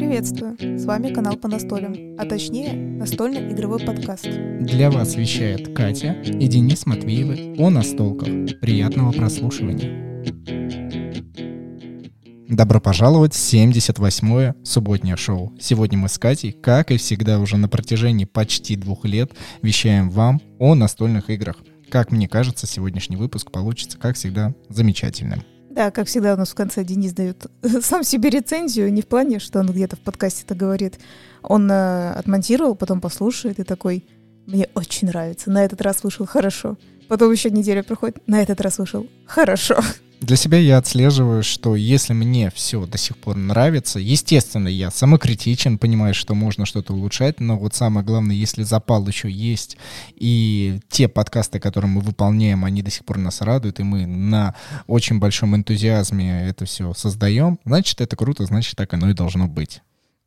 Приветствую! С вами канал по настолям, а точнее настольный игровой подкаст. Для вас вещает Катя и Денис Матвеевы о настолках. Приятного прослушивания. Добро пожаловать в 78-е субботнее шоу. Сегодня мы с Катей, как и всегда уже на протяжении почти двух лет, вещаем вам о настольных играх. Как мне кажется, сегодняшний выпуск получится, как всегда, замечательным. Да, как всегда у нас в конце Денис дает сам себе рецензию, не в плане, что он где-то в подкасте это говорит. Он э, отмонтировал, потом послушает и такой, мне очень нравится, на этот раз вышел хорошо. Потом еще неделя проходит, на этот раз вышел хорошо. Для себя я отслеживаю, что если мне все до сих пор нравится, естественно, я самокритичен, понимаю, что можно что-то улучшать, но вот самое главное, если запал еще есть, и те подкасты, которые мы выполняем, они до сих пор нас радуют, и мы на очень большом энтузиазме это все создаем, значит, это круто, значит, так оно и должно быть.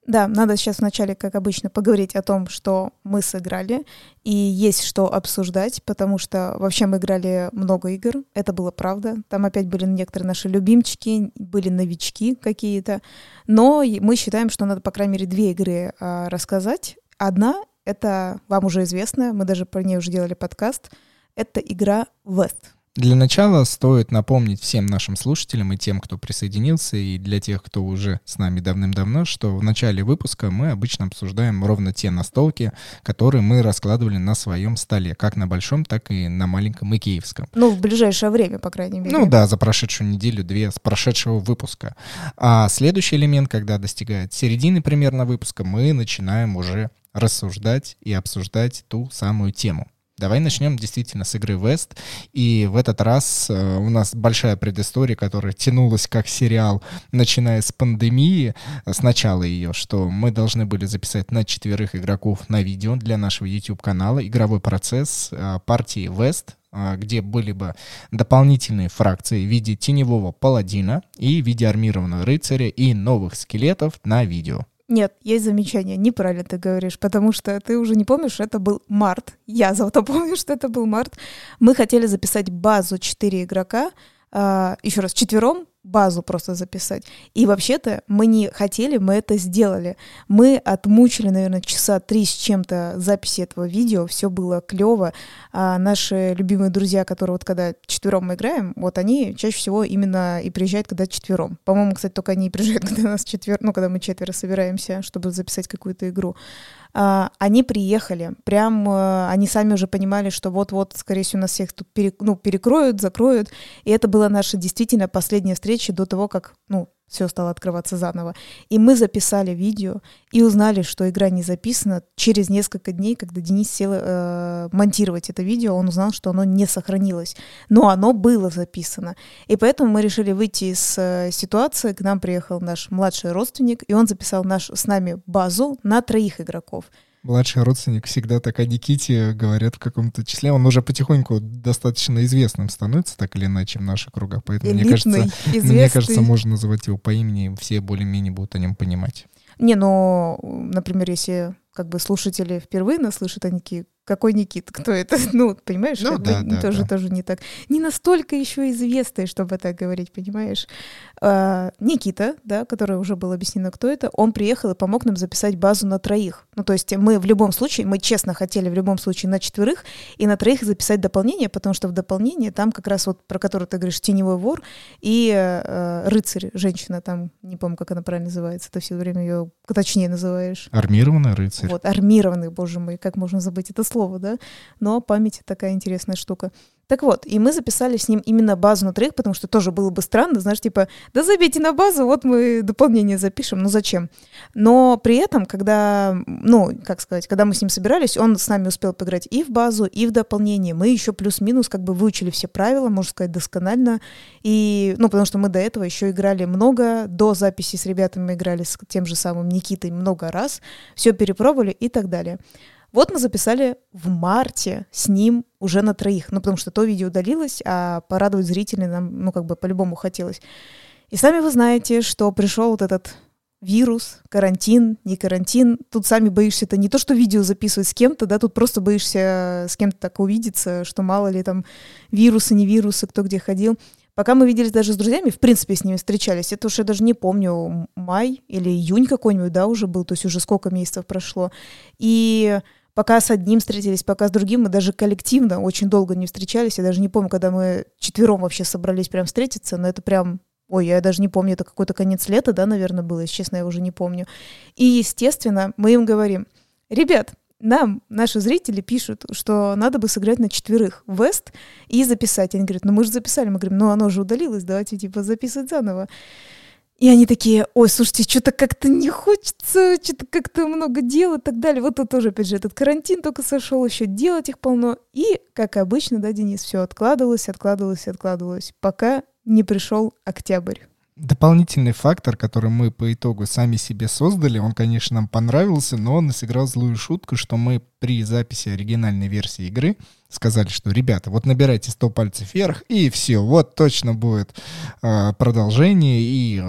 Да, надо сейчас вначале, как обычно, поговорить о том, что мы сыграли, и есть что обсуждать, потому что вообще мы играли много игр, это было правда. Там опять были некоторые наши любимчики, были новички какие-то, но мы считаем, что надо, по крайней мере, две игры а, рассказать. Одна — это вам уже известная, мы даже про нее уже делали подкаст, это игра West. Для начала стоит напомнить всем нашим слушателям и тем, кто присоединился, и для тех, кто уже с нами давным-давно, что в начале выпуска мы обычно обсуждаем ровно те настолки, которые мы раскладывали на своем столе, как на большом, так и на маленьком икеевском. Ну, в ближайшее время, по крайней мере. Ну да, за прошедшую неделю-две с прошедшего выпуска. А следующий элемент, когда достигает середины примерно выпуска, мы начинаем уже рассуждать и обсуждать ту самую тему. Давай начнем действительно с игры West. И в этот раз э, у нас большая предыстория, которая тянулась как сериал, начиная с пандемии, с начала ее, что мы должны были записать на четверых игроков на видео для нашего YouTube-канала игровой процесс э, партии West, э, где были бы дополнительные фракции в виде теневого паладина и в виде армированного рыцаря и новых скелетов на видео. Нет, есть замечание. Неправильно ты говоришь, потому что ты уже не помнишь, это был март. Я зато помню, что это был март. Мы хотели записать базу 4 игрока, Uh, еще раз, четвером базу просто записать. И вообще-то мы не хотели, мы это сделали. Мы отмучили, наверное, часа три с чем-то записи этого видео, все было клево. А наши любимые друзья, которые вот когда четвером мы играем, вот они чаще всего именно и приезжают, когда четвером. По-моему, кстати, только они и приезжают, когда нас четвер, ну, когда мы четверо собираемся, чтобы записать какую-то игру. Uh, они приехали, прям uh, они сами уже понимали, что вот-вот, скорее всего, нас всех тут перек, ну, перекроют, закроют, и это была наша действительно последняя встреча до того, как, ну, все стало открываться заново. И мы записали видео и узнали, что игра не записана через несколько дней, когда Денис сел э, монтировать это видео, он узнал, что оно не сохранилось. Но оно было записано. И поэтому мы решили выйти из э, ситуации. К нам приехал наш младший родственник, и он записал наш, с нами базу на троих игроков младший родственник всегда так о Никите говорят в каком-то числе. Он уже потихоньку достаточно известным становится, так или иначе, в наших кругах. Поэтому, Элитный, мне кажется, известный. мне кажется, можно называть его по имени, все более-менее будут о нем понимать. Не, но, например, если как бы слушатели впервые нас слышат, они такие, какой Никит, кто это? Ну, понимаешь, ну, да, бы, да, тоже, да. тоже не так. Не настолько еще известный, чтобы так говорить, понимаешь? А, Никита, да, который уже было объяснено, кто это, он приехал и помог нам записать базу на троих. Ну, то есть мы в любом случае, мы честно хотели в любом случае на четверых и на троих записать дополнение, потому что в дополнение там как раз вот, про который ты говоришь, теневой вор и э, рыцарь, женщина там, не помню, как она правильно называется, ты все время ее точнее называешь. Армированный рыцарь. Вот, армированный, боже мой, как можно забыть это слово, да? Но память такая интересная штука. Так вот, и мы записали с ним именно базу на троих, потому что тоже было бы странно, знаешь, типа, да забейте на базу, вот мы дополнение запишем, ну зачем? Но при этом, когда, ну, как сказать, когда мы с ним собирались, он с нами успел поиграть и в базу, и в дополнение. Мы еще плюс-минус как бы выучили все правила, можно сказать, досконально. И, ну, потому что мы до этого еще играли много, до записи с ребятами играли с тем же самым Никитой много раз, все перепробовали и так далее. Вот мы записали в марте с ним уже на троих, ну, потому что то видео удалилось, а порадовать зрителей нам, ну, как бы по-любому хотелось. И сами вы знаете, что пришел вот этот вирус, карантин, не карантин. Тут сами боишься, это не то, что видео записывать с кем-то, да, тут просто боишься с кем-то так увидеться, что мало ли там вирусы, не вирусы, кто где ходил. Пока мы виделись даже с друзьями, в принципе, с ними встречались, это уж я даже не помню, май или июнь какой-нибудь, да, уже был, то есть уже сколько месяцев прошло. И пока с одним встретились, пока с другим, мы даже коллективно очень долго не встречались. Я даже не помню, когда мы четвером вообще собрались прям встретиться, но это прям Ой, я даже не помню, это какой-то конец лета, да, наверное, было, если честно, я уже не помню. И, естественно, мы им говорим, ребят, нам наши зрители пишут, что надо бы сыграть на четверых Вест и записать. Они говорят, ну мы же записали. Мы говорим, ну оно же удалилось, давайте типа записывать заново. И они такие, ой, слушайте, что-то как-то не хочется, что-то как-то много дел и так далее. Вот тут тоже, опять же, этот карантин только сошел, еще делать их полно. И, как обычно, да, Денис, все откладывалось, откладывалось, откладывалось, пока не пришел октябрь. Дополнительный фактор, который мы по итогу сами себе создали, он, конечно, нам понравился, но он сыграл злую шутку, что мы при записи оригинальной версии игры сказали, что, ребята, вот набирайте 100 пальцев вверх, и все, вот точно будет э, продолжение, и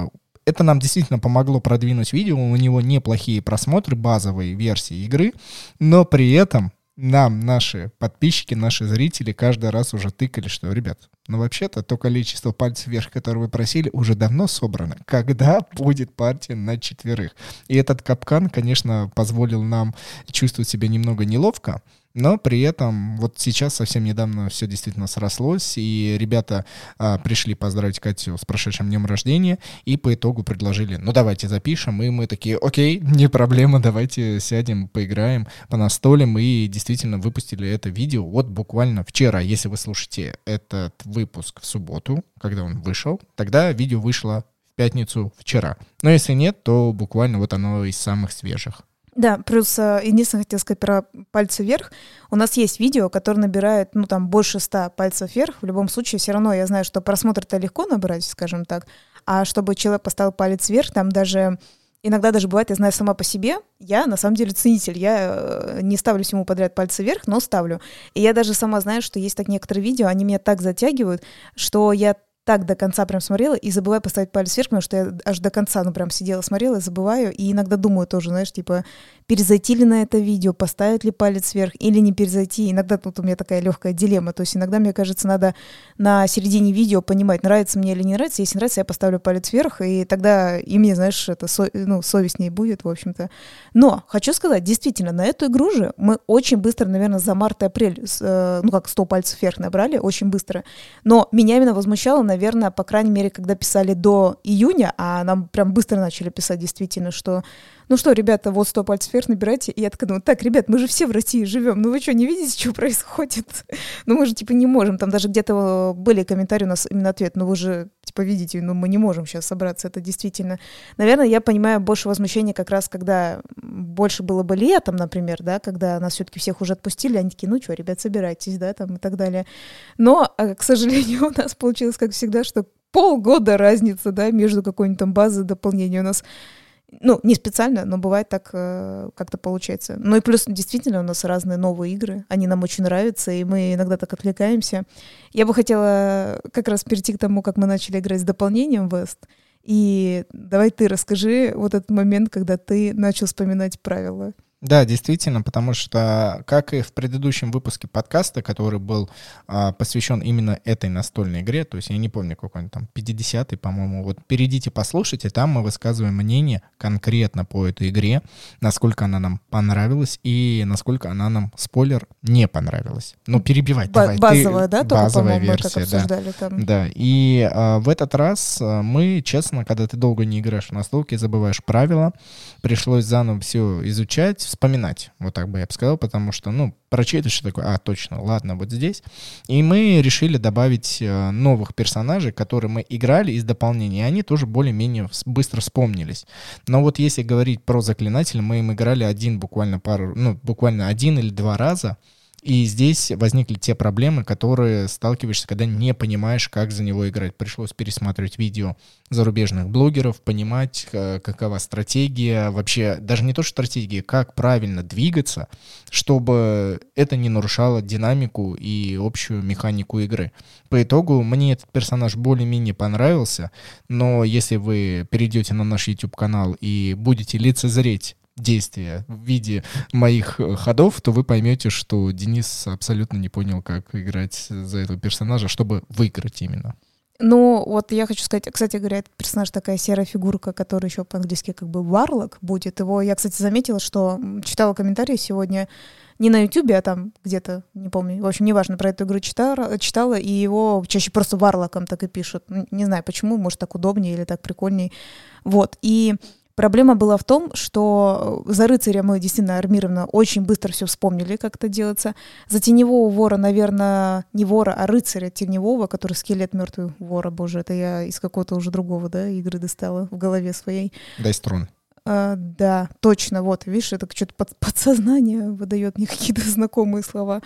это нам действительно помогло продвинуть видео, у него неплохие просмотры базовой версии игры, но при этом нам наши подписчики, наши зрители каждый раз уже тыкали, что, ребят, ну вообще-то то количество пальцев вверх, которое вы просили, уже давно собрано. Когда будет партия на четверых? И этот капкан, конечно, позволил нам чувствовать себя немного неловко, но при этом вот сейчас совсем недавно все действительно срослось, и ребята а, пришли поздравить Катю с прошедшим днем рождения, и по итогу предложили, ну давайте запишем, и мы такие, окей, не проблема, давайте сядем, поиграем по настолям, и действительно выпустили это видео вот буквально вчера. Если вы слушаете этот выпуск в субботу, когда он вышел, тогда видео вышло в пятницу вчера. Но если нет, то буквально вот оно из самых свежих. Да, плюс э, единственное, хотел сказать про пальцы вверх. У нас есть видео, которое набирает, ну, там, больше ста пальцев вверх. В любом случае, все равно я знаю, что просмотр-то легко набрать, скажем так. А чтобы человек поставил палец вверх, там даже иногда даже бывает, я знаю сама по себе, я на самом деле ценитель, я э, не ставлю всему подряд пальцы вверх, но ставлю. И я даже сама знаю, что есть так некоторые видео, они меня так затягивают, что я так до конца прям смотрела и забываю поставить палец вверх, потому что я аж до конца, ну, прям сидела, смотрела, забываю, и иногда думаю тоже, знаешь, типа, перезайти ли на это видео, поставить ли палец вверх или не перезайти. Иногда тут у меня такая легкая дилемма, то есть иногда, мне кажется, надо на середине видео понимать, нравится мне или не нравится. Если нравится, я поставлю палец вверх, и тогда и мне, знаешь, это со, ну, совестнее будет, в общем-то. Но хочу сказать, действительно, на эту игру же мы очень быстро, наверное, за март и апрель, э, ну, как 100 пальцев вверх набрали, очень быстро. Но меня именно возмущало, наверное, по крайней мере, когда писали до июня, а нам прям быстро начали писать действительно, что ну что, ребята, вот 100 пальцев вверх набирайте. И я такая думаю, так, ребят, мы же все в России живем, ну вы что, не видите, что происходит? ну мы же, типа, не можем. Там даже где-то были комментарии у нас именно ответ, ну вы же, типа, видите, ну мы не можем сейчас собраться, это действительно. Наверное, я понимаю больше возмущения как раз, когда больше было бы летом, например, да, когда нас все-таки всех уже отпустили, они такие, ну что, ребят, собирайтесь, да, там и так далее. Но, а, к сожалению, у нас получилось, как всегда, что полгода разница, да, между какой-нибудь там базой дополнения. У нас ну, не специально, но бывает так, э, как-то получается. Ну и плюс действительно у нас разные новые игры, они нам очень нравятся, и мы иногда так отвлекаемся. Я бы хотела как раз перейти к тому, как мы начали играть с дополнением West. И давай ты расскажи вот этот момент, когда ты начал вспоминать правила. Да, действительно, потому что, как и в предыдущем выпуске подкаста, который был а, посвящен именно этой настольной игре, то есть я не помню, какой он там, 50-й, по-моему, вот перейдите, послушайте, там мы высказываем мнение конкретно по этой игре, насколько она нам понравилась и насколько она нам, спойлер, не понравилась. Ну, перебивать Б- давай. Базовая, ты, да? Только, базовая версия, да. Там. Да, и а, в этот раз а, мы, честно, когда ты долго не играешь в настолки, забываешь правила, пришлось заново все изучать, вспоминать, вот так бы я бы сказал, потому что, ну, прочитаешь что такое, а, точно, ладно, вот здесь. И мы решили добавить э, новых персонажей, которые мы играли из дополнения, и они тоже более-менее быстро вспомнились. Но вот если говорить про заклинателя, мы им играли один буквально пару, ну, буквально один или два раза, и здесь возникли те проблемы, которые сталкиваешься, когда не понимаешь, как за него играть. Пришлось пересматривать видео зарубежных блогеров, понимать, э, какова стратегия, вообще даже не то, что стратегия, как правильно двигаться, чтобы это не нарушало динамику и общую механику игры. По итогу мне этот персонаж более-менее понравился, но если вы перейдете на наш YouTube-канал и будете лицезреть действия в виде моих э, ходов, то вы поймете, что Денис абсолютно не понял, как играть за этого персонажа, чтобы выиграть именно. Ну, вот я хочу сказать, кстати говоря, этот персонаж такая серая фигурка, которая еще по-английски как бы варлок будет. Его, я, кстати, заметила, что читала комментарии сегодня не на Ютубе, а там где-то, не помню, в общем, неважно, про эту игру читала, читала, и его чаще просто варлоком так и пишут. Не знаю почему, может, так удобнее или так прикольней. Вот, и Проблема была в том, что за рыцаря мы действительно армированно очень быстро все вспомнили, как это делается. За теневого вора, наверное, не вора, а рыцаря теневого, который скелет мертвый вора, боже, это я из какого-то уже другого, да, игры достала в голове своей. Дай струн. А, да, точно, вот, видишь, это что-то под, подсознание выдает мне какие-то знакомые слова.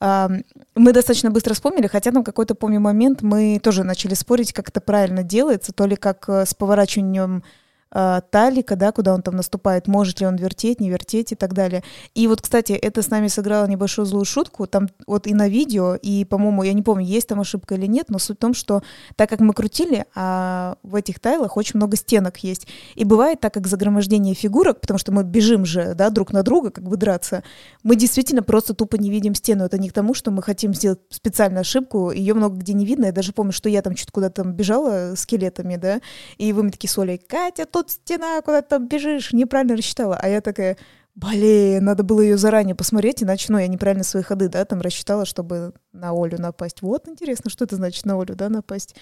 А, мы достаточно быстро вспомнили, хотя там какой-то, помню, момент мы тоже начали спорить, как это правильно делается, то ли как э, с поворачиванием э, талика, да, куда он там наступает, может ли он вертеть, не вертеть и так далее. И вот, кстати, это с нами сыграло небольшую злую шутку, там вот и на видео, и, по-моему, я не помню, есть там ошибка или нет, но суть в том, что так как мы крутили, а в этих тайлах очень много стенок есть. И бывает так, как загромождение фигурок, потому что мы бежим же, да, друг на друга, как бы драться, мы действительно просто тупо не видим стену. Это не к тому, что мы хотим сделать специальную ошибку, ее много где не видно. Я даже помню, что я там что-то куда-то бежала скелетами, да, и вы мне такие с Катя, тут тут стена, куда ты там бежишь, неправильно рассчитала. А я такая, блин, надо было ее заранее посмотреть, иначе, ну, я неправильно свои ходы, да, там рассчитала, чтобы на Олю напасть. Вот, интересно, что это значит на Олю, да, напасть.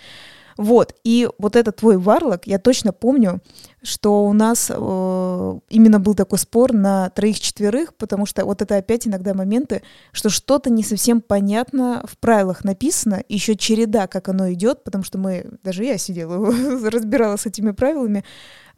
Вот, и вот этот твой варлок, я точно помню, что у нас э, именно был такой спор на троих-четверых, потому что вот это опять иногда моменты, что что-то не совсем понятно в правилах написано, еще череда, как оно идет, потому что мы, даже я сидела, разбиралась с этими правилами,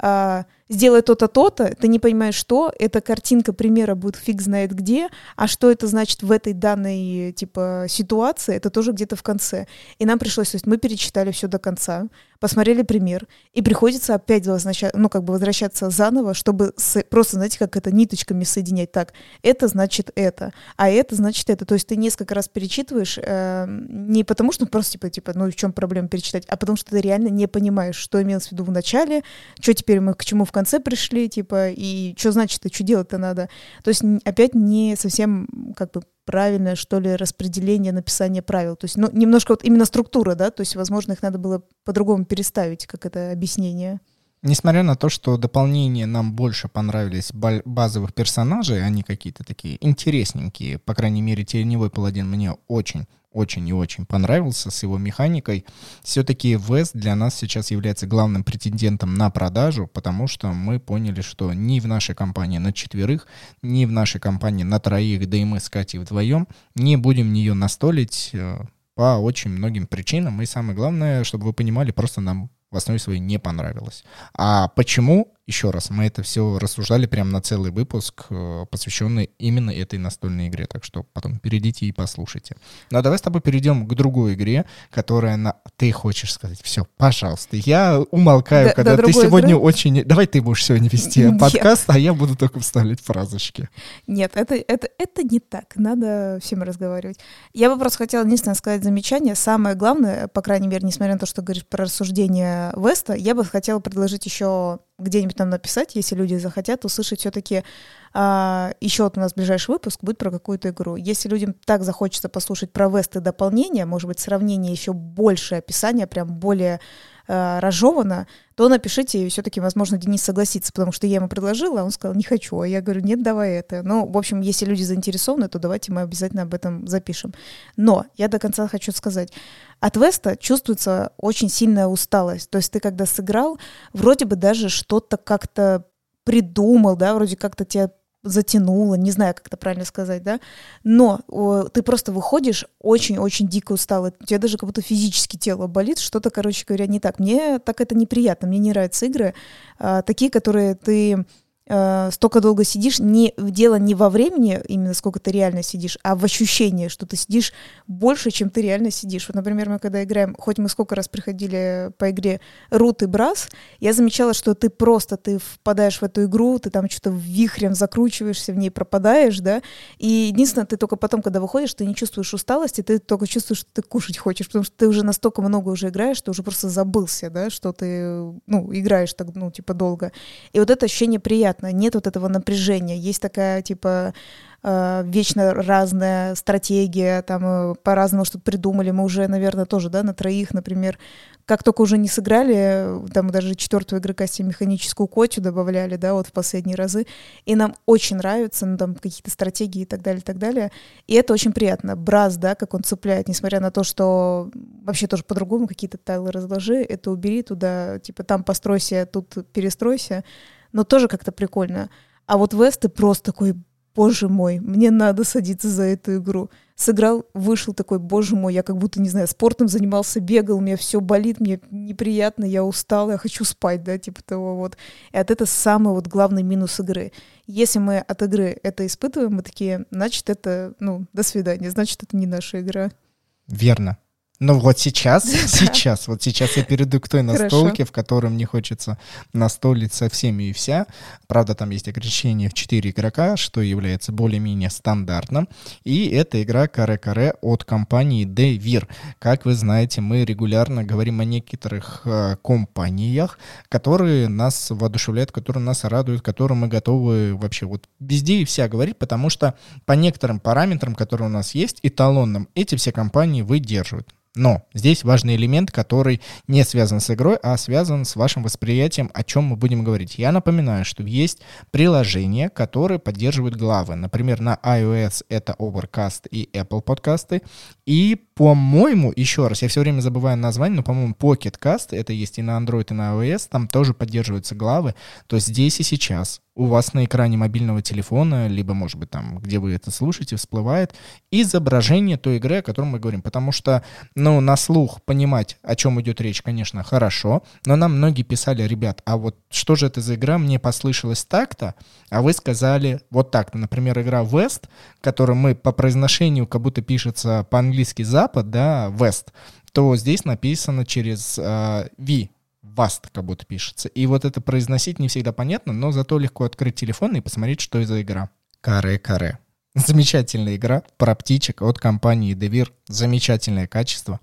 а, сделай то-то, то-то, ты не понимаешь, что, эта картинка примера будет фиг знает где, а что это значит в этой данной, типа, ситуации, это тоже где-то в конце. И нам пришлось, то есть мы перечитали все до конца, посмотрели пример, и приходится опять возвращаться, ну, как бы возвращаться заново, чтобы с, просто, знаете, как это ниточками соединять. Так, это значит это, а это значит это. То есть ты несколько раз перечитываешь э, не потому, что просто, типа, типа, ну, в чем проблема перечитать, а потому что ты реально не понимаешь, что имелось в виду в начале, что теперь мы к чему в конце пришли, типа, и что значит, и что делать-то надо. То есть опять не совсем, как бы, правильное, что ли, распределение написания правил. То есть, ну, немножко вот именно структура, да, то есть, возможно, их надо было по-другому переставить, как это объяснение. Несмотря на то, что дополнения нам больше понравились базовых персонажей, они какие-то такие интересненькие, по крайней мере, Теневой Паладин мне очень очень и очень понравился с его механикой. Все-таки Вест для нас сейчас является главным претендентом на продажу, потому что мы поняли, что ни в нашей компании на четверых, ни в нашей компании на троих, да и мы с Катей вдвоем не будем нее настолить э, по очень многим причинам. И самое главное, чтобы вы понимали, просто нам в основе своей не понравилось. А почему? Еще раз, мы это все рассуждали прямо на целый выпуск, э, посвященный именно этой настольной игре. Так что потом перейдите и послушайте. Ну а давай с тобой перейдем к другой игре, которая на... Ты хочешь сказать, все, пожалуйста. Я умолкаю, да, когда да, ты сегодня игры? очень... Давай ты будешь сегодня вести Нет. подкаст, а я буду только вставлять фразочки. Нет, это, это, это не так. Надо всем разговаривать. Я бы просто хотела единственное сказать замечание. Самое главное, по крайней мере, несмотря на то, что говоришь про рассуждение Веста, я бы хотела предложить еще где-нибудь там написать, если люди захотят услышать все-таки а, еще вот у нас ближайший выпуск будет про какую-то игру. Если людям так захочется послушать про весты дополнения, может быть, сравнение еще больше описания, прям более а, разжевано, то напишите, и все-таки, возможно, Денис согласится, потому что я ему предложила, а он сказал, не хочу, а я говорю, нет, давай это. Ну, в общем, если люди заинтересованы, то давайте мы обязательно об этом запишем. Но я до конца хочу сказать, от Веста чувствуется очень сильная усталость. То есть ты когда сыграл, вроде бы даже что-то как-то придумал, да, вроде как-то тебя затянуло, не знаю, как это правильно сказать, да, но о, ты просто выходишь очень-очень дико усталый, у тебя даже как будто физически тело болит, что-то, короче говоря, не так. Мне так это неприятно, мне не нравятся игры, а, такие, которые ты э, столько долго сидишь, не, дело не во времени, именно сколько ты реально сидишь, а в ощущении, что ты сидишь больше, чем ты реально сидишь. Вот, например, мы когда играем, хоть мы сколько раз приходили по игре Рут и Брас, я замечала, что ты просто, ты впадаешь в эту игру, ты там что-то вихрем закручиваешься, в ней пропадаешь, да, и единственное, ты только потом, когда выходишь, ты не чувствуешь усталости, ты только чувствуешь, что ты кушать хочешь, потому что ты уже настолько много уже играешь, что уже просто забылся, да, что ты, ну, играешь так, ну, типа, долго. И вот это ощущение приятно приятно, нет вот этого напряжения, есть такая, типа, э, вечно разная стратегия, там э, по-разному что-то придумали, мы уже, наверное, тоже, да, на троих, например, как только уже не сыграли, там даже четвертого игрока себе механическую котю добавляли, да, вот в последние разы, и нам очень нравится, ну, там, какие-то стратегии и так далее, и так далее, и это очень приятно. Браз, да, как он цепляет, несмотря на то, что вообще тоже по-другому какие-то тайлы разложи, это убери туда, типа, там постройся, тут перестройся, но тоже как-то прикольно. А вот Вест ты просто такой, боже мой, мне надо садиться за эту игру. Сыграл, вышел такой, боже мой, я как будто, не знаю, спортом занимался, бегал, мне все болит, мне неприятно, я устал, я хочу спать, да, типа того вот. И от это самый вот главный минус игры. Если мы от игры это испытываем, мы такие, значит, это, ну, до свидания, значит, это не наша игра. Верно. Ну вот сейчас, сейчас, вот сейчас я перейду к той настолке, в которой мне хочется настолить со всеми и вся. Правда, там есть ограничение в 4 игрока, что является более-менее стандартным. И это игра Каре-Каре от компании Devir. Как вы знаете, мы регулярно говорим о некоторых э, компаниях, которые нас воодушевляют, которые нас радуют, которые мы готовы вообще вот везде и вся говорить, потому что по некоторым параметрам, которые у нас есть, эталонным, эти все компании выдерживают. Но здесь важный элемент, который не связан с игрой, а связан с вашим восприятием, о чем мы будем говорить. Я напоминаю, что есть приложения, которые поддерживают главы. Например, на iOS это Overcast и Apple подкасты. И, по-моему, еще раз, я все время забываю название, но, по-моему, Pocket Cast, это есть и на Android, и на iOS, там тоже поддерживаются главы. То есть здесь и сейчас у вас на экране мобильного телефона, либо, может быть, там, где вы это слушаете, всплывает изображение той игры, о которой мы говорим. Потому что, ну, на слух понимать, о чем идет речь, конечно, хорошо, но нам многие писали, ребят, а вот что же это за игра, мне послышалось так-то, а вы сказали вот так-то. Например, игра West, которую мы по произношению как будто пишется по-английски Запад, да, West, то здесь написано через э, V, Vast как будто пишется. И вот это произносить не всегда понятно, но зато легко открыть телефон и посмотреть, что за игра. Каре-каре. Замечательная игра про птичек от компании Devir. Замечательное качество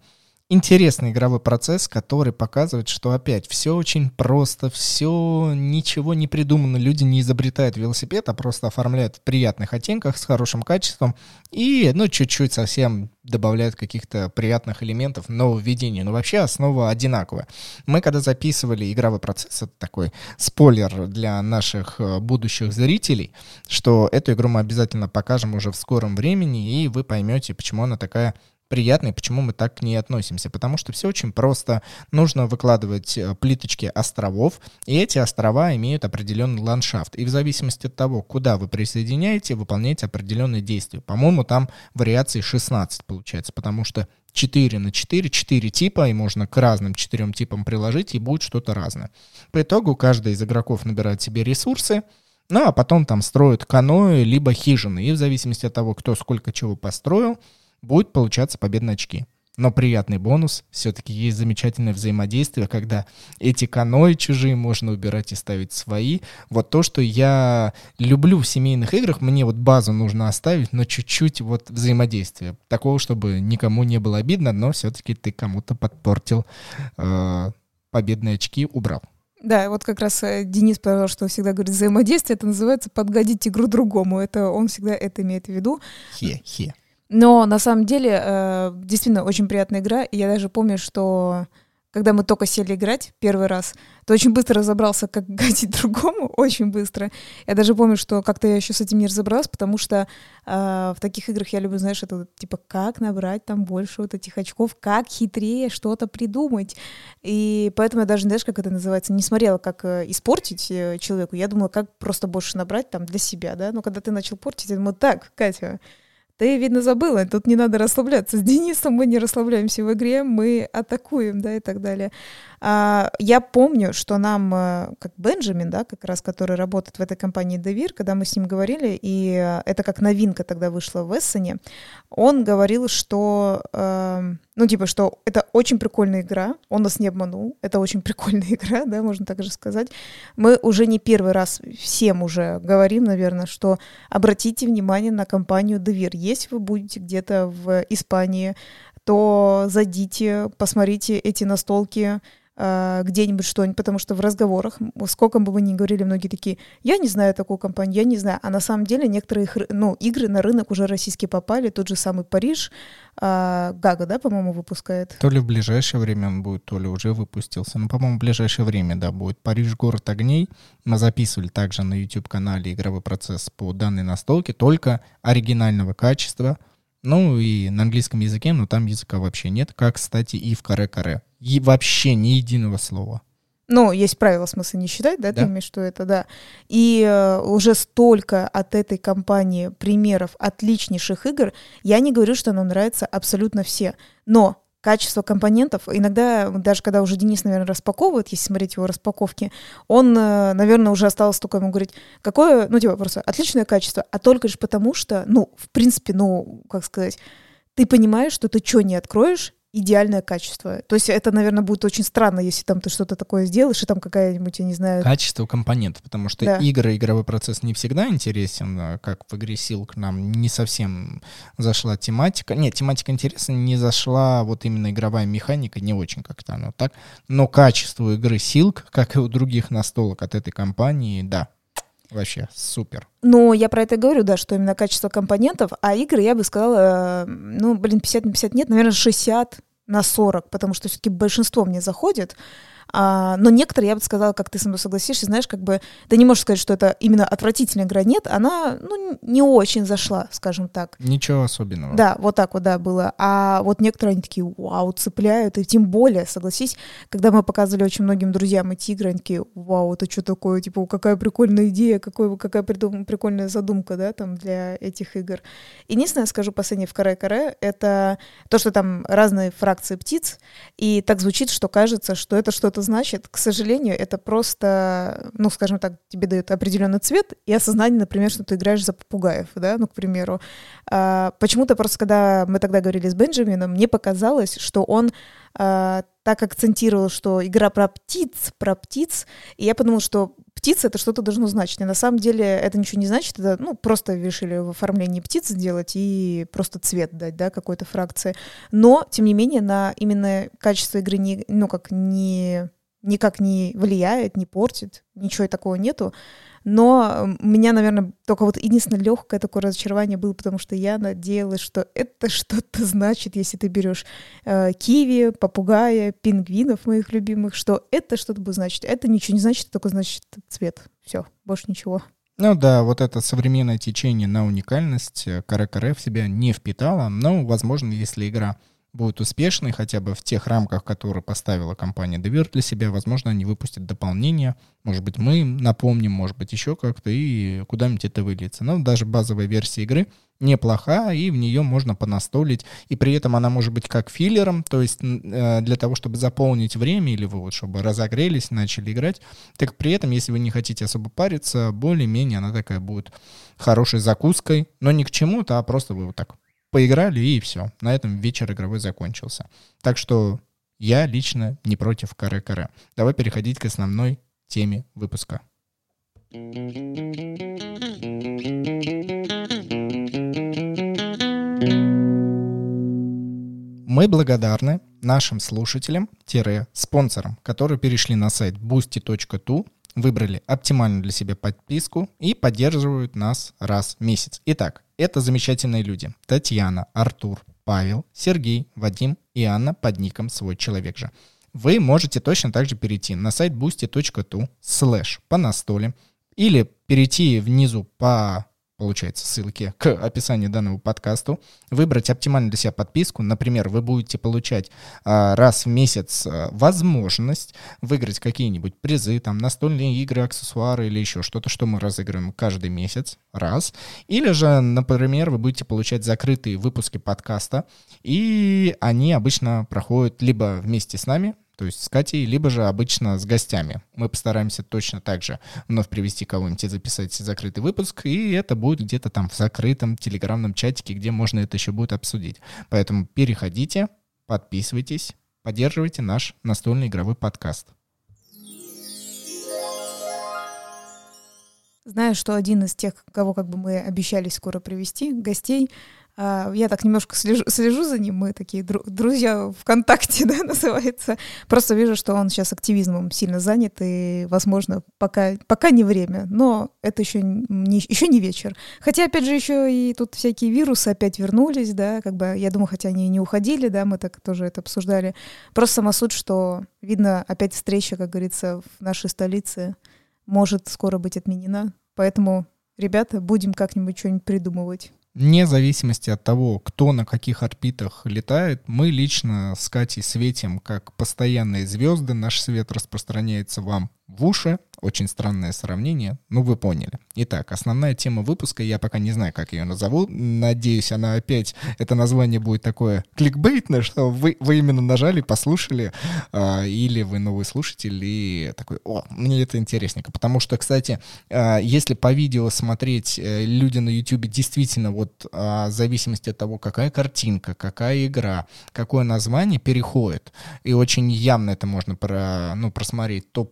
интересный игровой процесс, который показывает, что опять все очень просто, все ничего не придумано, люди не изобретают велосипед, а просто оформляют в приятных оттенках с хорошим качеством и, ну, чуть-чуть совсем добавляют каких-то приятных элементов нововведения. Но вообще основа одинаковая. Мы когда записывали игровой процесс, это такой спойлер для наших э, будущих зрителей, что эту игру мы обязательно покажем уже в скором времени, и вы поймете, почему она такая приятной, почему мы так к ней относимся. Потому что все очень просто. Нужно выкладывать э, плиточки островов, и эти острова имеют определенный ландшафт. И в зависимости от того, куда вы присоединяете, выполняете определенные действия. По-моему, там вариаций 16 получается, потому что 4 на 4, 4 типа, и можно к разным 4 типам приложить, и будет что-то разное. По итогу каждый из игроков набирает себе ресурсы, ну а потом там строят каноэ, либо хижины. И в зависимости от того, кто сколько чего построил, будет получаться победные очки. Но приятный бонус, все-таки есть замечательное взаимодействие, когда эти каноэ чужие можно убирать и ставить свои. Вот то, что я люблю в семейных играх, мне вот базу нужно оставить, но чуть-чуть вот взаимодействия. Такого, чтобы никому не было обидно, но все-таки ты кому-то подпортил э, победные очки, убрал. Да, вот как раз э, Денис сказал, что всегда говорит взаимодействие, это называется подгодить игру другому. Это он всегда это имеет в виду. Хе-хе. Но на самом деле э, действительно очень приятная игра. И я даже помню, что когда мы только сели играть первый раз, то очень быстро разобрался, как гасить другому, очень быстро. Я даже помню, что как-то я еще с этим не разобралась, потому что э, в таких играх я люблю, знаешь, это типа как набрать там больше вот этих очков, как хитрее что-то придумать. И поэтому я даже, знаешь, как это называется, не смотрела, как э, испортить э, человеку. Я думала, как просто больше набрать там для себя, да. Но когда ты начал портить, я думаю, так, Катя, ты, видно, забыла, тут не надо расслабляться. С Денисом мы не расслабляемся в игре, мы атакуем, да, и так далее. А, я помню, что нам, э, как Бенджамин, да, как раз, который работает в этой компании Девир, когда мы с ним говорили, и э, это как новинка тогда вышла в Эссене, он говорил, что, э, ну, типа, что это очень прикольная игра, он нас не обманул, это очень прикольная игра, да, можно так же сказать. Мы уже не первый раз всем уже говорим, наверное, что обратите внимание на компанию Девир. Если вы будете где-то в Испании, то зайдите, посмотрите эти настолки, где-нибудь что-нибудь, потому что в разговорах, сколько бы вы ни говорили, многие такие, я не знаю такую компанию, я не знаю. А на самом деле некоторые ну, игры на рынок уже российские попали, тот же самый Париж, э, Гага, да, по-моему, выпускает. То ли в ближайшее время он будет, то ли уже выпустился. Ну, по-моему, в ближайшее время, да, будет Париж, город огней. Мы записывали также на YouTube-канале игровой процесс по данной настолке, только оригинального качества, ну и на английском языке, но там языка вообще нет, как, кстати, и в каре-каре. И вообще ни единого слова. Ну, есть правила, в смысле, не считать, да, да? ты имеешь, что это, да. И э, уже столько от этой компании примеров отличнейших игр. Я не говорю, что нам нравятся абсолютно все. Но качество компонентов. Иногда, даже когда уже Денис, наверное, распаковывает, если смотреть его распаковки, он, э, наверное, уже осталось только ему говорить, какое, ну, типа, просто отличное качество, а только лишь потому, что, ну, в принципе, ну, как сказать, ты понимаешь, что ты что не откроешь, идеальное качество. То есть это, наверное, будет очень странно, если там ты что-то такое сделаешь, и там какая-нибудь, я не знаю... Качество компонентов, потому что да. игры, игровой процесс не всегда интересен, а как в игре Silk нам не совсем зашла тематика. Нет, тематика интересна, не зашла вот именно игровая механика, не очень как-то оно так. Но качество игры Silk, как и у других настолок от этой компании, да, Вообще супер. Ну, я про это говорю, да, что именно качество компонентов, а игры, я бы сказала, ну, блин, 50 на 50 нет, наверное, 60 на 40, потому что все-таки большинство мне заходит. А, но некоторые, я бы сказала, как ты со мной согласишься, знаешь, как бы ты не можешь сказать, что это именно отвратительная игра. Нет, она ну, не очень зашла, скажем так. Ничего особенного. Да, вот так вот, да, было. А вот некоторые, они такие, вау, цепляют. И тем более, согласись, когда мы показывали очень многим друзьям эти игры, они такие, вау, это что такое? Типа, какая прикольная идея, какой, какая придум, прикольная задумка, да, там, для этих игр. Единственное, скажу последнее в каре-каре, это то, что там разные фракции птиц, и так звучит, что кажется, что это что-то это значит? К сожалению, это просто, ну, скажем так, тебе дают определенный цвет и осознание, например, что ты играешь за попугаев, да, ну, к примеру. А, почему-то просто, когда мы тогда говорили с Бенджамином, мне показалось, что он а, так акцентировал, что игра про птиц, про птиц, и я подумала, что птица это что-то должно значить. И на самом деле это ничего не значит, это ну, просто решили в оформлении птиц сделать и просто цвет дать, да, какой-то фракции. Но, тем не менее, на именно качество игры не, ну, как не, никак не влияет, не портит, ничего такого нету. Но у меня, наверное, только вот единственное легкое такое разочарование было, потому что я надеялась, что это что-то значит, если ты берешь э, киви, попугая, пингвинов моих любимых, что это что-то будет значить. Это ничего не значит, только значит цвет. Все, больше ничего. Ну да, вот это современное течение на уникальность Каре-Каре в себя не впитало, но, возможно, если игра будет успешной хотя бы в тех рамках, которые поставила компания Devir для себя. Возможно, они выпустят дополнение. Может быть, мы напомним, может быть, еще как-то, и куда-нибудь это выльется. Но даже базовая версия игры неплоха, и в нее можно понастолить. И при этом она может быть как филлером, то есть э, для того, чтобы заполнить время, или вы вот, чтобы разогрелись, начали играть. Так при этом, если вы не хотите особо париться, более-менее она такая будет хорошей закуской, но не к чему-то, а просто вы вот так поиграли и все. На этом вечер игровой закончился. Так что я лично не против каре-каре. Давай переходить к основной теме выпуска. Мы благодарны нашим слушателям-спонсорам, которые перешли на сайт boosty.tu, выбрали оптимальную для себя подписку и поддерживают нас раз в месяц. Итак, это замечательные люди. Татьяна, Артур, Павел, Сергей, Вадим и Анна под ником «Свой человек же». Вы можете точно так же перейти на сайт boosty.tu слэш по настоле или перейти внизу по получается, ссылки к описанию данного подкасту, выбрать оптимальную для себя подписку. Например, вы будете получать а, раз в месяц а, возможность выиграть какие-нибудь призы, там, настольные игры, аксессуары или еще что-то, что мы разыгрываем каждый месяц, раз. Или же, например, вы будете получать закрытые выпуски подкаста, и они обычно проходят либо вместе с нами, то есть с Катей, либо же обычно с гостями. Мы постараемся точно так же вновь привести кого-нибудь и записать закрытый выпуск, и это будет где-то там в закрытом телеграмном чатике, где можно это еще будет обсудить. Поэтому переходите, подписывайтесь, поддерживайте наш настольный игровой подкаст. Знаю, что один из тех, кого как бы мы обещали скоро привести, гостей, я так немножко слежу, слежу за ним, мы такие дру, друзья ВКонтакте, да, называется. Просто вижу, что он сейчас активизмом сильно занят, и, возможно, пока, пока не время, но это еще не, еще не вечер. Хотя, опять же, еще и тут всякие вирусы опять вернулись, да, как бы, я думаю, хотя они не уходили, да, мы так тоже это обсуждали. Просто сама суть, что, видно, опять встреча, как говорится, в нашей столице может скоро быть отменена, поэтому, ребята, будем как-нибудь что-нибудь придумывать. Вне зависимости от того, кто на каких орбитах летает, мы лично с Катей светим как постоянные звезды. Наш свет распространяется вам в уши. Очень странное сравнение, ну вы поняли. Итак, основная тема выпуска, я пока не знаю, как ее назову. Надеюсь, она опять, это название будет такое кликбейтное, что вы, вы именно нажали, послушали, э, или вы новый слушатель, и такой, о, мне это интересненько. Потому что, кстати, э, если по видео смотреть, э, люди на YouTube действительно вот э, в зависимости от того, какая картинка, какая игра, какое название переходит, и очень явно это можно про, ну, просмотреть, то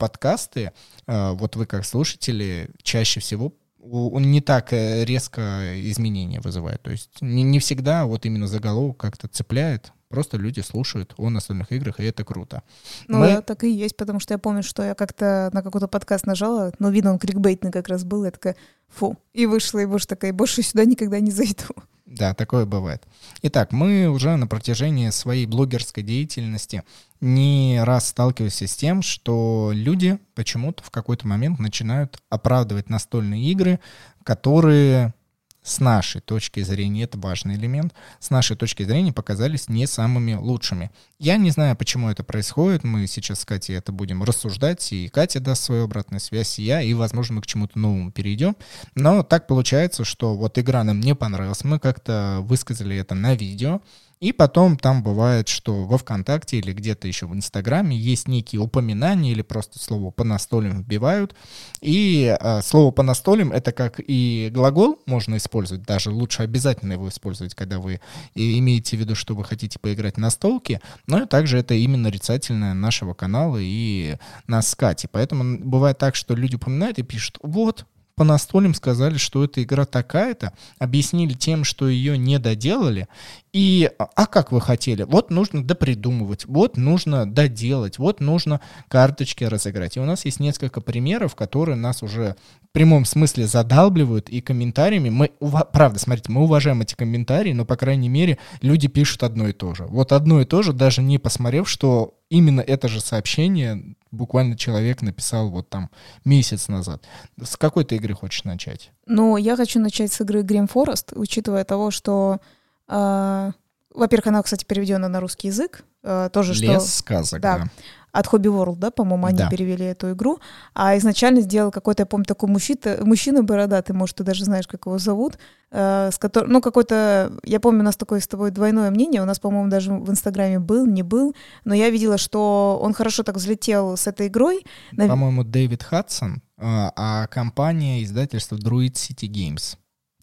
подкасты, э, вот вы как слушатели, чаще всего он не так э, резко изменения вызывает. То есть не, не всегда вот именно заголовок как-то цепляет. Просто люди слушают о настольных играх, и это круто. Ну Мы... да, так и есть, потому что я помню, что я как-то на какой-то подкаст нажала, но видно, он кликбейтный как раз был, я такая, фу, и вышла, и больше такая, больше сюда никогда не зайду. Да, такое бывает. Итак, мы уже на протяжении своей блогерской деятельности не раз сталкиваемся с тем, что люди почему-то в какой-то момент начинают оправдывать настольные игры, которые с нашей точки зрения, это важный элемент, с нашей точки зрения показались не самыми лучшими. Я не знаю, почему это происходит, мы сейчас с Катей это будем рассуждать, и Катя даст свою обратную связь, и я, и, возможно, мы к чему-то новому перейдем. Но так получается, что вот игра нам не понравилась, мы как-то высказали это на видео, и потом там бывает, что во ВКонтакте или где-то еще в Инстаграме есть некие упоминания или просто слово по настолям вбивают. И э, слово по настолям это как и глагол можно использовать, даже лучше обязательно его использовать, когда вы имеете в виду, что вы хотите поиграть на столке, но также это именно нарицательное нашего канала и нас с Катей. Поэтому бывает так, что люди упоминают и пишут, вот, по настольным сказали, что эта игра такая-то, объяснили тем, что ее не доделали, и а как вы хотели? Вот нужно допридумывать, вот нужно доделать, вот нужно карточки разыграть. И у нас есть несколько примеров, которые нас уже в прямом смысле задалбливают, и комментариями мы, правда, смотрите, мы уважаем эти комментарии, но, по крайней мере, люди пишут одно и то же. Вот одно и то же, даже не посмотрев, что именно это же сообщение буквально человек написал вот там месяц назад. С какой ты игры хочешь начать? Ну, я хочу начать с игры Grim Forest, учитывая того, что... Э, во-первых, она, кстати, переведена на русский язык. Э, тоже, Лес что... сказок, да. да от Hobby World, да, по-моему, они да. перевели эту игру. А изначально сделал какой-то, я помню, такой мужчина, мужчина бородатый, может, ты даже знаешь, как его зовут, э, с которым, ну, какой-то, я помню, у нас такое с тобой двойное мнение, у нас, по-моему, даже в Инстаграме был, не был, но я видела, что он хорошо так взлетел с этой игрой. По-моему, Дэвид Хадсон, э, а компания, издательство Druid City Games.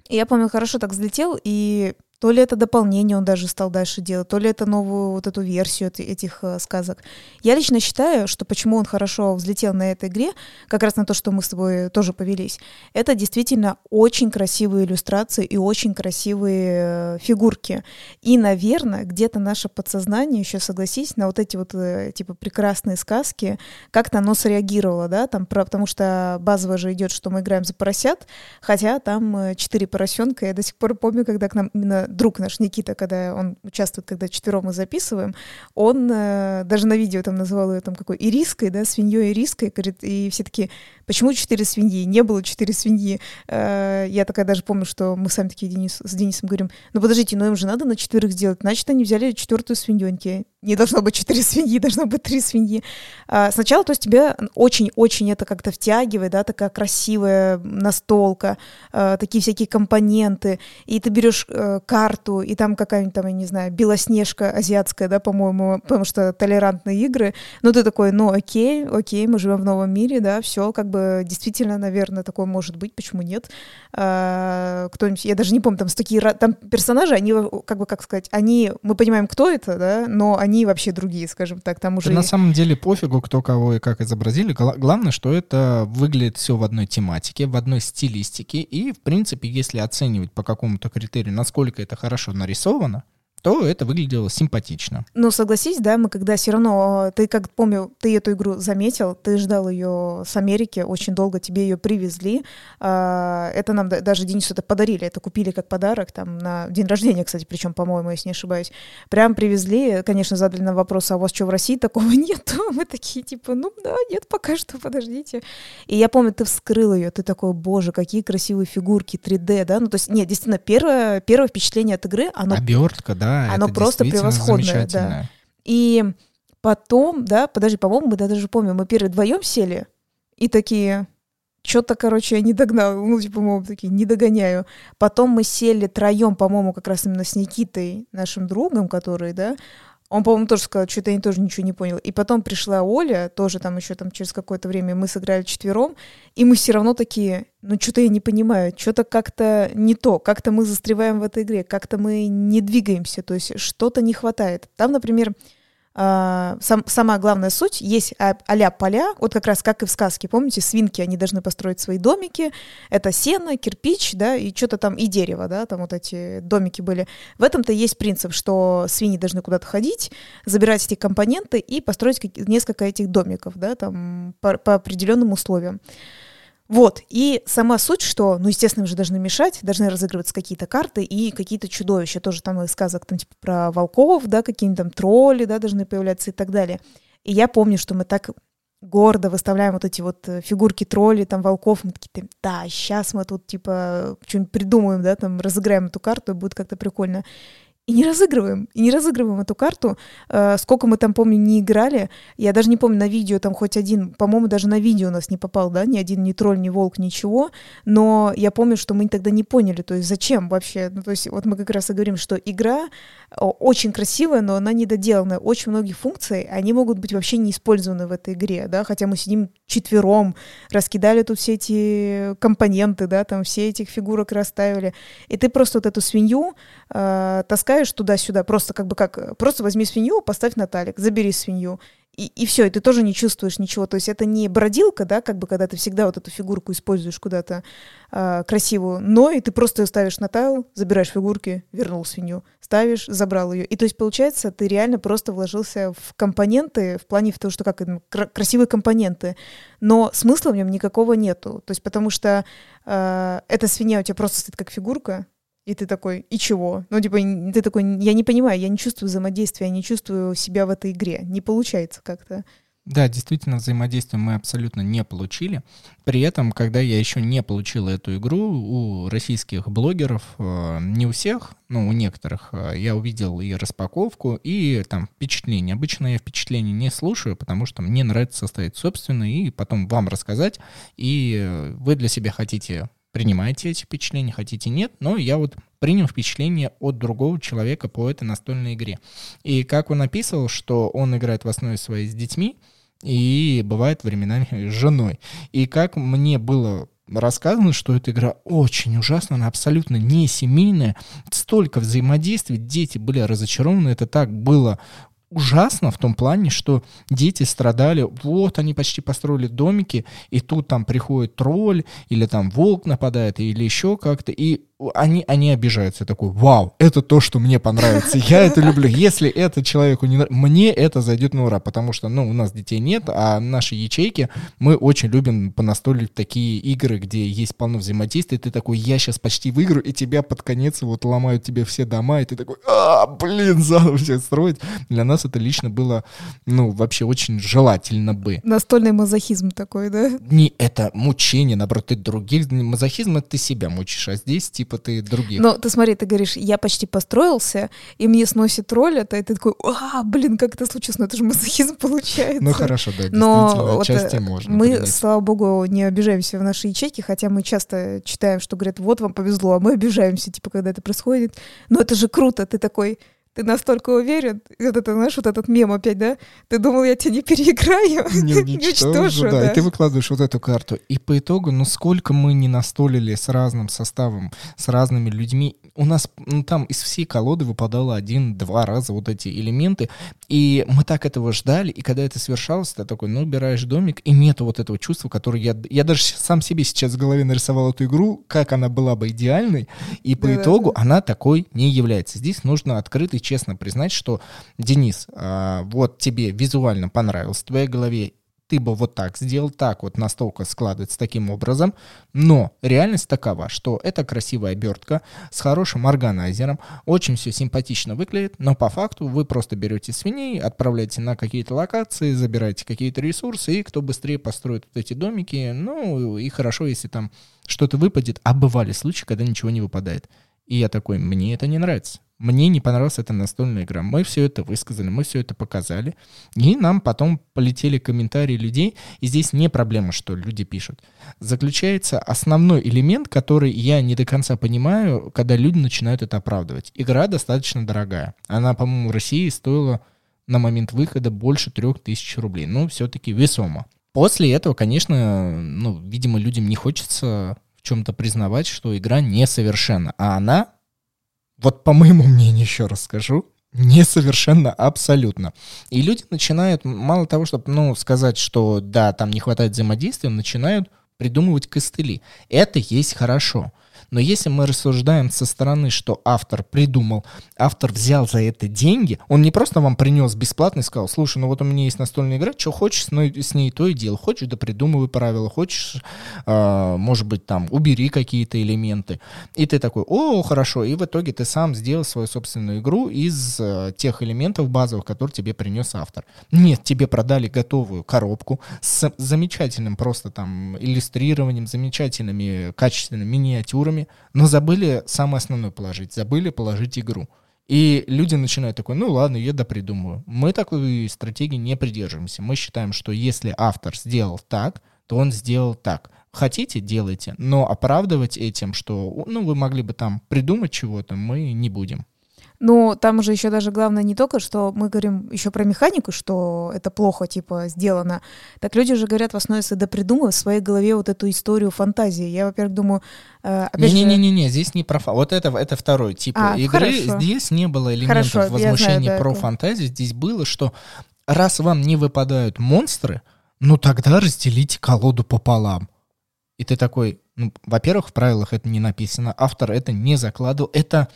Я помню, хорошо так взлетел, и то ли это дополнение он даже стал дальше делать, то ли это новую вот эту версию этих э, сказок. Я лично считаю, что почему он хорошо взлетел на этой игре, как раз на то, что мы с тобой тоже повелись, это действительно очень красивые иллюстрации и очень красивые э, фигурки. И, наверное, где-то наше подсознание еще, согласись, на вот эти вот э, типа прекрасные сказки, как-то оно среагировало, да, там, про, потому что базово же идет, что мы играем за поросят, хотя там э, четыре поросенка, я до сих пор помню, когда к нам именно друг наш Никита, когда он участвует, когда четвером мы записываем, он э, даже на видео там называл ее там какой ириской, да, свиньей ириской, говорит, и все таки почему четыре свиньи? Не было четыре свиньи. Э, я такая даже помню, что мы сами такие Денис, с Денисом говорим, ну подождите, ну им же надо на четверых сделать, значит, они взяли четвертую свиньоньки. Не должно быть четыре свиньи, должно быть три свиньи. А, сначала, то есть тебя очень-очень это как-то втягивает, да, такая красивая настолка, а, такие всякие компоненты, и ты берешь а, карту, и там какая-нибудь там, я не знаю, белоснежка азиатская, да, по-моему, потому что толерантные игры, ну ты такой, ну окей, окей, мы живем в новом мире, да, все, как бы бы действительно, наверное, такое может быть, почему нет. А, кто-нибудь, я даже не помню, там такие, там персонажи, они, как бы, как сказать, они, мы понимаем, кто это, да, но они вообще другие, скажем так, там уже... Да на самом деле пофигу, кто кого и как изобразили. Главное, что это выглядит все в одной тематике, в одной стилистике, и, в принципе, если оценивать по какому-то критерию, насколько это хорошо нарисовано, то это выглядело симпатично. Ну, согласись, да, мы когда все равно, ты как помню, ты эту игру заметил, ты ждал ее с Америки, очень долго тебе ее привезли. А, это нам даже Денису это подарили, это купили как подарок там на день рождения, кстати, причем, по-моему, если не ошибаюсь. Прям привезли, конечно, задали нам вопрос, а у вас что, в России такого нет? Мы такие, типа, ну да, нет, пока что, подождите. И я помню, ты вскрыл ее, ты такой, боже, какие красивые фигурки, 3D, да? Ну, то есть, нет, действительно, первое, первое впечатление от игры, оно... Обертка, да, оно просто превосходное, да. И потом, да, подожди, по-моему, мы даже помним, мы первые вдвоем сели и такие, что-то, короче, я не догнал, ну, типа, мы такие, не догоняю. Потом мы сели троем, по-моему, как раз именно с Никитой, нашим другом, который, да, он, по-моему, тоже сказал, что-то я тоже ничего не понял. И потом пришла Оля, тоже там еще там через какое-то время мы сыграли четвером, и мы все равно такие, ну что-то я не понимаю, что-то как-то не то, как-то мы застреваем в этой игре, как-то мы не двигаемся, то есть что-то не хватает. Там, например, сам, самая главная суть, есть а, а поля, вот как раз как и в сказке, помните, свинки, они должны построить свои домики, это сено, кирпич, да, и что-то там, и дерево, да, там вот эти домики были. В этом-то есть принцип, что свиньи должны куда-то ходить, забирать эти компоненты и построить несколько этих домиков, да, там по, по определенным условиям. Вот, и сама суть, что, ну, естественно, уже должны мешать, должны разыгрываться какие-то карты и какие-то чудовища, тоже там из сказок, там, типа, про волков, да, какие-нибудь там тролли, да, должны появляться и так далее. И я помню, что мы так гордо выставляем вот эти вот э, фигурки троллей, там, волков, мы такие, да, сейчас мы тут, типа, что-нибудь придумаем, да, там, разыграем эту карту, и будет как-то прикольно и не разыгрываем, и не разыгрываем эту карту. Э, сколько мы там, помню, не играли. Я даже не помню, на видео там хоть один, по-моему, даже на видео у нас не попал, да, ни один, ни тролль, ни волк, ничего. Но я помню, что мы тогда не поняли, то есть зачем вообще. Ну, то есть вот мы как раз и говорим, что игра очень красивая, но она недоделанная. Очень многие функции, они могут быть вообще не использованы в этой игре, да, хотя мы сидим четвером, раскидали тут все эти компоненты, да, там все этих фигурок расставили. И ты просто вот эту свинью э, таскаешь таскаешь туда-сюда, просто как бы как, просто возьми свинью, поставь на талик, забери свинью. И, и все, и ты тоже не чувствуешь ничего. То есть это не бродилка, да, как бы когда ты всегда вот эту фигурку используешь куда-то э, красивую, но и ты просто ее ставишь на тайл, забираешь фигурки, вернул свинью, ставишь, забрал ее. И то есть получается, ты реально просто вложился в компоненты в плане того, что как красивые компоненты, но смысла в нем никакого нету. То есть потому что э, эта свинья у тебя просто стоит как фигурка, и ты такой, и чего? Ну, типа, ты такой, я не понимаю, я не чувствую взаимодействия, я не чувствую себя в этой игре. Не получается как-то. Да, действительно, взаимодействие мы абсолютно не получили. При этом, когда я еще не получил эту игру, у российских блогеров, э, не у всех, но у некоторых, э, я увидел и распаковку, и там впечатление. Обычно я впечатления не слушаю, потому что мне нравится составить собственное и потом вам рассказать, и вы для себя хотите принимаете эти впечатления, хотите нет, но я вот принял впечатление от другого человека по этой настольной игре. И как он описывал, что он играет в основе своей с детьми, и бывает временами с женой. И как мне было рассказано, что эта игра очень ужасная, она абсолютно не семейная, столько взаимодействий, дети были разочарованы, это так было ужасно в том плане, что дети страдали, вот они почти построили домики, и тут там приходит тролль, или там волк нападает, или еще как-то, и они, они обижаются. такой, вау, это то, что мне понравится. Я это люблю. Если это человеку не нравится, мне это зайдет на ура, потому что, ну, у нас детей нет, а наши ячейки, мы очень любим понастолить такие игры, где есть полно взаимодействия, ты такой, я сейчас почти выиграю, и тебя под конец вот ломают тебе все дома, и ты такой, а, блин, заново все строить. Для нас это лично было, ну, вообще очень желательно бы. Настольный мазохизм такой, да? Не, это мучение, наоборот, ты других. Мазохизм — это ты себя мучишь, а здесь, типа, типа ты других. Но ты смотри, ты говоришь, я почти построился, и мне сносит роль это, и ты такой, а, блин, как это случилось? Ну это же мазохизм получается. Ну хорошо, да, Но отчасти вот э, можно Мы, принять. слава богу, не обижаемся в наши ячейки, хотя мы часто читаем, что говорят, вот вам повезло, а мы обижаемся, типа, когда это происходит. Но это же круто, ты такой, ты настолько уверен, это, знаешь, вот этот мем опять, да? Ты думал, я тебя не переиграю? Не уничтожу, да. И ты выкладываешь вот эту карту. И по итогу, ну сколько мы не настолили с разным составом, с разными людьми, у нас ну, там из всей колоды выпадало один-два раза вот эти элементы, и мы так этого ждали, и когда это совершалось, ты такой, ну, убираешь домик, и нету вот этого чувства, которое я... Я даже сам себе сейчас в голове нарисовал эту игру, как она была бы идеальной, и по да, итогу да. она такой не является. Здесь нужно открыто и честно признать, что, Денис, а, вот тебе визуально понравилось, в твоей голове ты бы вот так сделал, так вот настолько складывается таким образом, но реальность такова, что это красивая обертка с хорошим органайзером, очень все симпатично выглядит, но по факту вы просто берете свиней, отправляете на какие-то локации, забираете какие-то ресурсы, и кто быстрее построит вот эти домики, ну и хорошо, если там что-то выпадет, а бывали случаи, когда ничего не выпадает. И я такой, мне это не нравится. Мне не понравилась эта настольная игра. Мы все это высказали, мы все это показали. И нам потом полетели комментарии людей. И здесь не проблема, что люди пишут. Заключается основной элемент, который я не до конца понимаю, когда люди начинают это оправдывать. Игра достаточно дорогая. Она, по-моему, в России стоила на момент выхода больше трех тысяч рублей. Ну, все-таки весомо. После этого, конечно, ну, видимо, людям не хочется в чем-то признавать, что игра несовершенна. А она вот по моему мнению, еще раз скажу, несовершенно абсолютно. И люди начинают, мало того, чтобы ну, сказать, что да, там не хватает взаимодействия, начинают придумывать костыли. Это есть хорошо. Но если мы рассуждаем со стороны, что автор придумал, автор взял за это деньги, он не просто вам принес бесплатно и сказал, слушай, ну вот у меня есть настольная игра, что хочешь с ней то и делай. Хочешь, да придумывай правила, хочешь, э, может быть, там, убери какие-то элементы. И ты такой, о, хорошо, и в итоге ты сам сделал свою собственную игру из э, тех элементов базовых, которые тебе принес автор. Нет, тебе продали готовую коробку с замечательным просто там иллюстрированием, замечательными качественными миниатюрами, но забыли самое основное положить, забыли положить игру. И люди начинают такой, ну ладно, я допридумаю. Мы такой стратегии не придерживаемся. Мы считаем, что если автор сделал так, то он сделал так. Хотите, делайте, но оправдывать этим, что ну, вы могли бы там придумать чего-то, мы не будем. Но там же еще даже главное не только, что мы говорим еще про механику, что это плохо, типа, сделано. Так люди же говорят в основе своей, придумав в своей голове вот эту историю фантазии. Я, во-первых, думаю, э, Не-не-не-не, здесь не про... Вот это, это второй тип а, игры. Хорошо. Здесь не было элементов хорошо, возмущения знаю, да, про это... фантазию. Здесь было, что раз вам не выпадают монстры, ну тогда разделите колоду пополам. И ты такой, ну, во-первых, в правилах это не написано, автор это не закладывал, это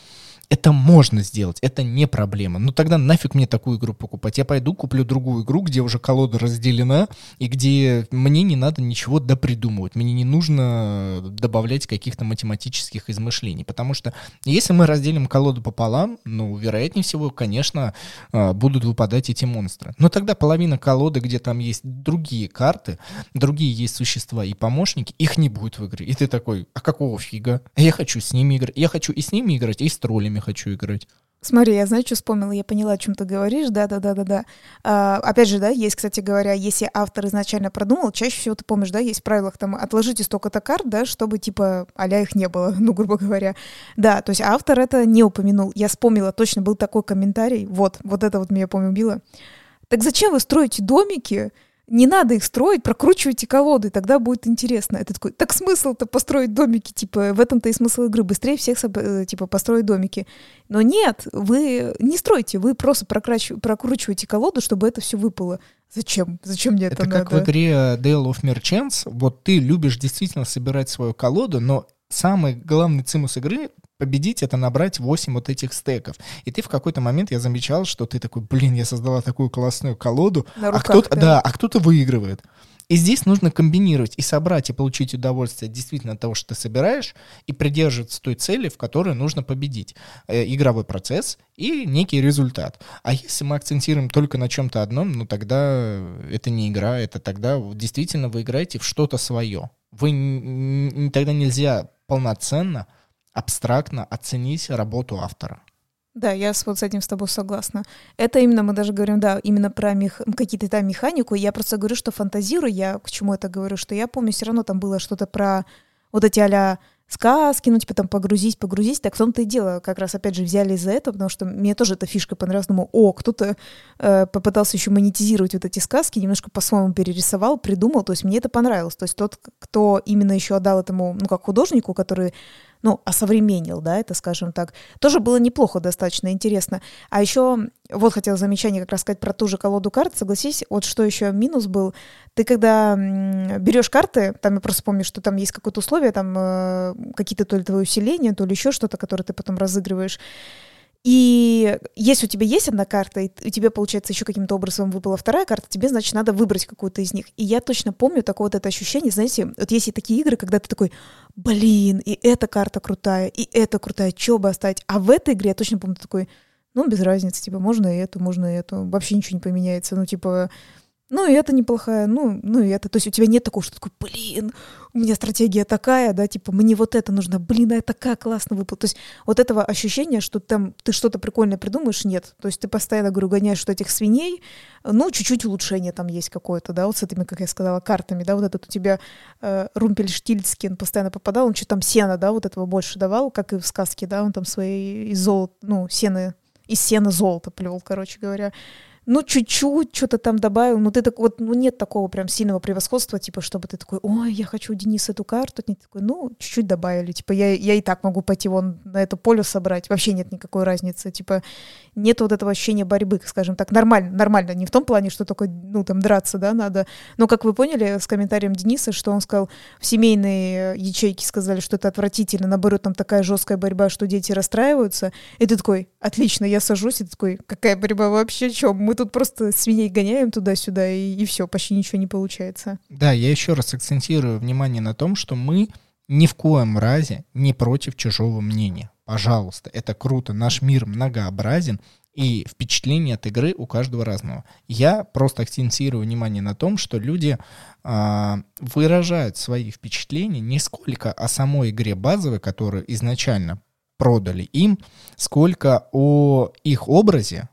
это можно сделать, это не проблема. Ну тогда нафиг мне такую игру покупать? Я пойду куплю другую игру, где уже колода разделена, и где мне не надо ничего допридумывать. Мне не нужно добавлять каких-то математических измышлений. Потому что если мы разделим колоду пополам, ну, вероятнее всего, конечно, а, будут выпадать эти монстры. Но тогда половина колоды, где там есть другие карты, другие есть существа и помощники, их не будет в игре. И ты такой, а какого фига? Я хочу с ними играть. Я хочу и с ними играть, и с троллями играми хочу играть. Смотри, я знаю, что вспомнила, я поняла, о чем ты говоришь, да-да-да-да-да. А, опять же, да, есть, кстати говоря, если автор изначально продумал, чаще всего ты помнишь, да, есть в правилах там отложите столько-то карт, да, чтобы типа аля их не было, ну, грубо говоря. Да, то есть автор это не упомянул. Я вспомнила, точно был такой комментарий, вот, вот это вот меня, помню, убило. Так зачем вы строите домики, не надо их строить, прокручивайте колоды, тогда будет интересно. Это такой, так смысл-то построить домики, типа, в этом-то и смысл игры, быстрее всех, э, типа, построить домики. Но нет, вы не стройте, вы просто прокручиваете колоду, чтобы это все выпало. Зачем? Зачем мне это, это надо? как в игре Dale of Merchants, вот ты любишь действительно собирать свою колоду, но самый главный цимус игры победить это набрать 8 вот этих стеков. И ты в какой-то момент я замечал, что ты такой, блин, я создала такую классную колоду, а кто-то, да. да, а кто-то выигрывает. И здесь нужно комбинировать и собрать, и получить удовольствие действительно от того, что ты собираешь, и придерживаться той цели, в которой нужно победить. Э, игровой процесс и некий результат. А если мы акцентируем только на чем-то одном, ну тогда это не игра, это тогда действительно вы играете в что-то свое. Вы тогда нельзя полноценно абстрактно оценить работу автора. Да, я вот с этим с тобой согласна. Это именно, мы даже говорим, да, именно про мех... какие-то там механику. Я просто говорю, что фантазирую, я к чему это говорю, что я помню, все равно там было что-то про вот эти а сказки, ну, типа там погрузись, погрузись. Так в том-то и дело, как раз опять же взяли из-за этого, потому что мне тоже эта фишка понравилась. Думаю, о, кто-то э, попытался еще монетизировать вот эти сказки, немножко по-своему перерисовал, придумал. То есть мне это понравилось. То есть тот, кто именно еще отдал этому, ну, как художнику, который ну, осовременил, да, это, скажем так, тоже было неплохо, достаточно интересно. А еще, вот хотела замечание как раз сказать про ту же колоду карт, согласись, вот что еще минус был, ты когда берешь карты, там я просто помню, что там есть какое-то условие, там э, какие-то то ли твои усиления, то ли еще что-то, которое ты потом разыгрываешь, и если у тебя есть одна карта, и у тебя, получается, еще каким-то образом выпала вторая карта, тебе, значит, надо выбрать какую-то из них. И я точно помню такое вот это ощущение, знаете, вот есть и такие игры, когда ты такой, блин, и эта карта крутая, и эта крутая, что бы оставить? А в этой игре я точно помню такой, ну, без разницы, типа, можно и эту, можно и эту, вообще ничего не поменяется, ну, типа, ну, и это неплохая, ну, ну, и это. То есть у тебя нет такого, что такой, блин, у меня стратегия такая, да, типа, мне вот это нужно, блин, а это как классно выпало. То есть вот этого ощущения, что там ты что-то прикольное придумаешь, нет. То есть ты постоянно, говорю, гоняешь что этих свиней, ну, чуть-чуть улучшение там есть какое-то, да, вот с этими, как я сказала, картами, да, вот этот у тебя э, Румпельштильцкин постоянно попадал, он что там сена, да, вот этого больше давал, как и в сказке, да, он там свои из золота, ну, сены, из сена золото плел, короче говоря ну, чуть-чуть что-то там добавил, но ты так вот, ну, нет такого прям сильного превосходства, типа, чтобы ты такой, ой, я хочу у Дениса эту карту, нет такой, ну, чуть-чуть добавили, типа, я, я и так могу пойти вон на это поле собрать, вообще нет никакой разницы, типа, нет вот этого ощущения борьбы, скажем так, нормально, нормально, не в том плане, что только, ну, там, драться, да, надо, но, как вы поняли с комментарием Дениса, что он сказал, в семейные ячейки сказали, что это отвратительно, наоборот, там такая жесткая борьба, что дети расстраиваются, и ты такой, отлично, я сажусь, и ты такой, какая борьба вообще, что, мы тут просто свиней гоняем туда-сюда, и, и все, почти ничего не получается. Да, я еще раз акцентирую внимание на том, что мы ни в коем разе не против чужого мнения. Пожалуйста, это круто, наш мир многообразен, и впечатление от игры у каждого разного. Я просто акцентирую внимание на том, что люди э, выражают свои впечатления не сколько о самой игре базовой, которую изначально продали им, сколько о их образе,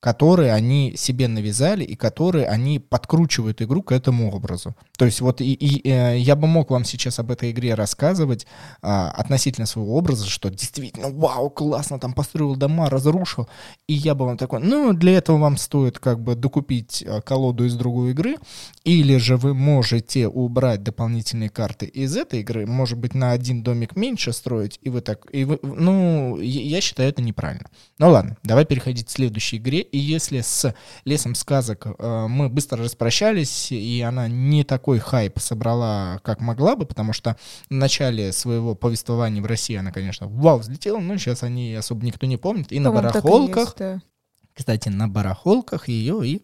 которые они себе навязали и которые они подкручивают игру к этому образу. То есть вот и, и, э, я бы мог вам сейчас об этой игре рассказывать а, относительно своего образа, что действительно, вау, классно, там построил дома, разрушил, и я бы вам такой, ну, для этого вам стоит как бы докупить а, колоду из другой игры, или же вы можете убрать дополнительные карты из этой игры, может быть, на один домик меньше строить, и вы так, и вы, ну, я считаю это неправильно. Ну ладно, давай переходить к следующей игре, и если с «Лесом сказок» э, мы быстро распрощались, и она не такой хайп собрала, как могла бы, потому что в начале своего повествования в России она, конечно, вау, взлетела, но сейчас они особо никто не помнит. И на барахолках, есть, да. кстати, на барахолках ее и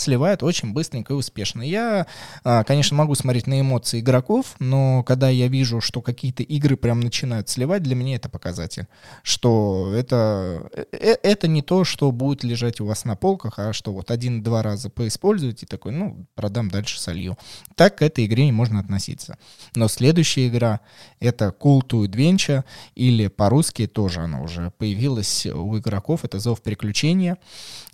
сливает очень быстренько и успешно. Я, а, конечно, могу смотреть на эмоции игроков, но когда я вижу, что какие-то игры прям начинают сливать, для меня это показатель, что это, э, э, это не то, что будет лежать у вас на полках, а что вот один-два раза поиспользуете, такой, ну, продам дальше солью. Так к этой игре не можно относиться. Но следующая игра — это Cool to Adventure, или по-русски тоже она уже появилась у игроков, это Зов Приключения,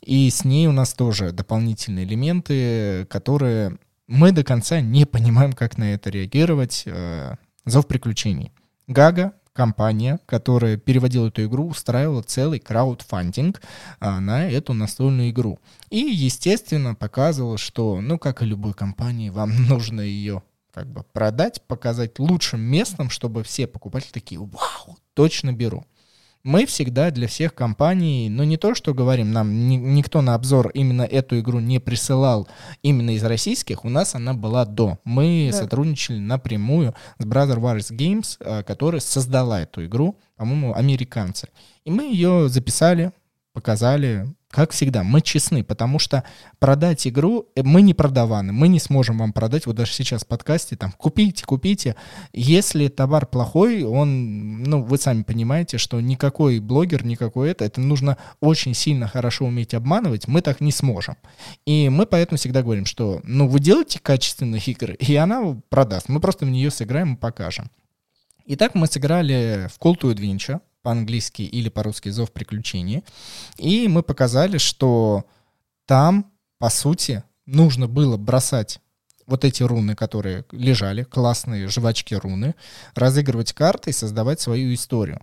и с ней у нас тоже дополнительные элементы, которые мы до конца не понимаем, как на это реагировать. Э, Зов приключений. Гага, компания, которая переводила эту игру, устраивала целый краудфандинг а, на эту настольную игру. И, естественно, показывала, что, ну, как и любой компании, вам нужно ее как бы продать, показать лучшим местом, чтобы все покупатели такие, вау, точно беру мы всегда для всех компаний, ну не то, что говорим, нам ни, никто на обзор именно эту игру не присылал именно из российских, у нас она была до. Мы да. сотрудничали напрямую с Brother Wars Games, э, которая создала эту игру, по-моему, американцы. И мы ее записали, показали, как всегда, мы честны, потому что продать игру э, мы не продаваны, мы не сможем вам продать, вот даже сейчас в подкасте, там, купите, купите. Если товар плохой, он, ну, вы сами понимаете, что никакой блогер, никакой это, это нужно очень сильно хорошо уметь обманывать, мы так не сможем. И мы поэтому всегда говорим, что, ну, вы делаете качественные игры, и она продаст, мы просто в нее сыграем и покажем. Итак, мы сыграли в Call to Adventure, по-английски или по-русски «Зов приключений». И мы показали, что там, по сути, нужно было бросать вот эти руны, которые лежали, классные жвачки руны, разыгрывать карты и создавать свою историю.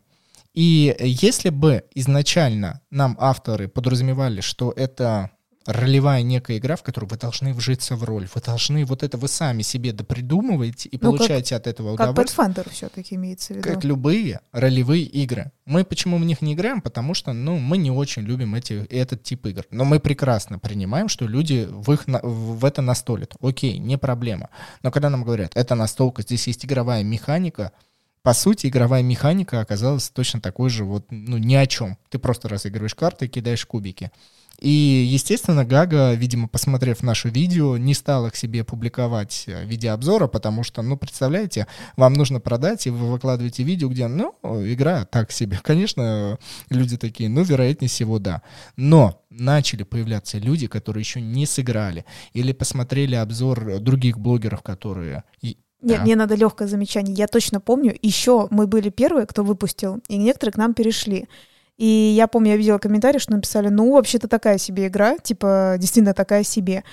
И если бы изначально нам авторы подразумевали, что это ролевая некая игра, в которую вы должны вжиться в роль. Вы должны вот это вы сами себе допридумываете и ну, получаете как, от этого удовольствие. Как Pathfinder все-таки имеется в виду. Как любые ролевые игры. Мы почему в них не играем? Потому что, ну, мы не очень любим эти, этот тип игр. Но мы прекрасно принимаем, что люди в, их, в это настолят. Окей, не проблема. Но когда нам говорят, это настолка, здесь есть игровая механика, по сути, игровая механика оказалась точно такой же, вот, ну, ни о чем. Ты просто разыгрываешь карты и кидаешь кубики. И, естественно, Гага, видимо, посмотрев наше видео, не стала к себе публиковать э, видеообзора, потому что, ну, представляете, вам нужно продать, и вы выкладываете видео, где, ну, игра так себе. Конечно, люди такие, ну, вероятнее всего, да. Но начали появляться люди, которые еще не сыграли, или посмотрели обзор других блогеров, которые нет, да. мне надо легкое замечание. Я точно помню, еще мы были первые, кто выпустил, и некоторые к нам перешли. И я помню, я видела комментарии, что написали, ну, вообще-то такая себе игра, типа, действительно такая себе.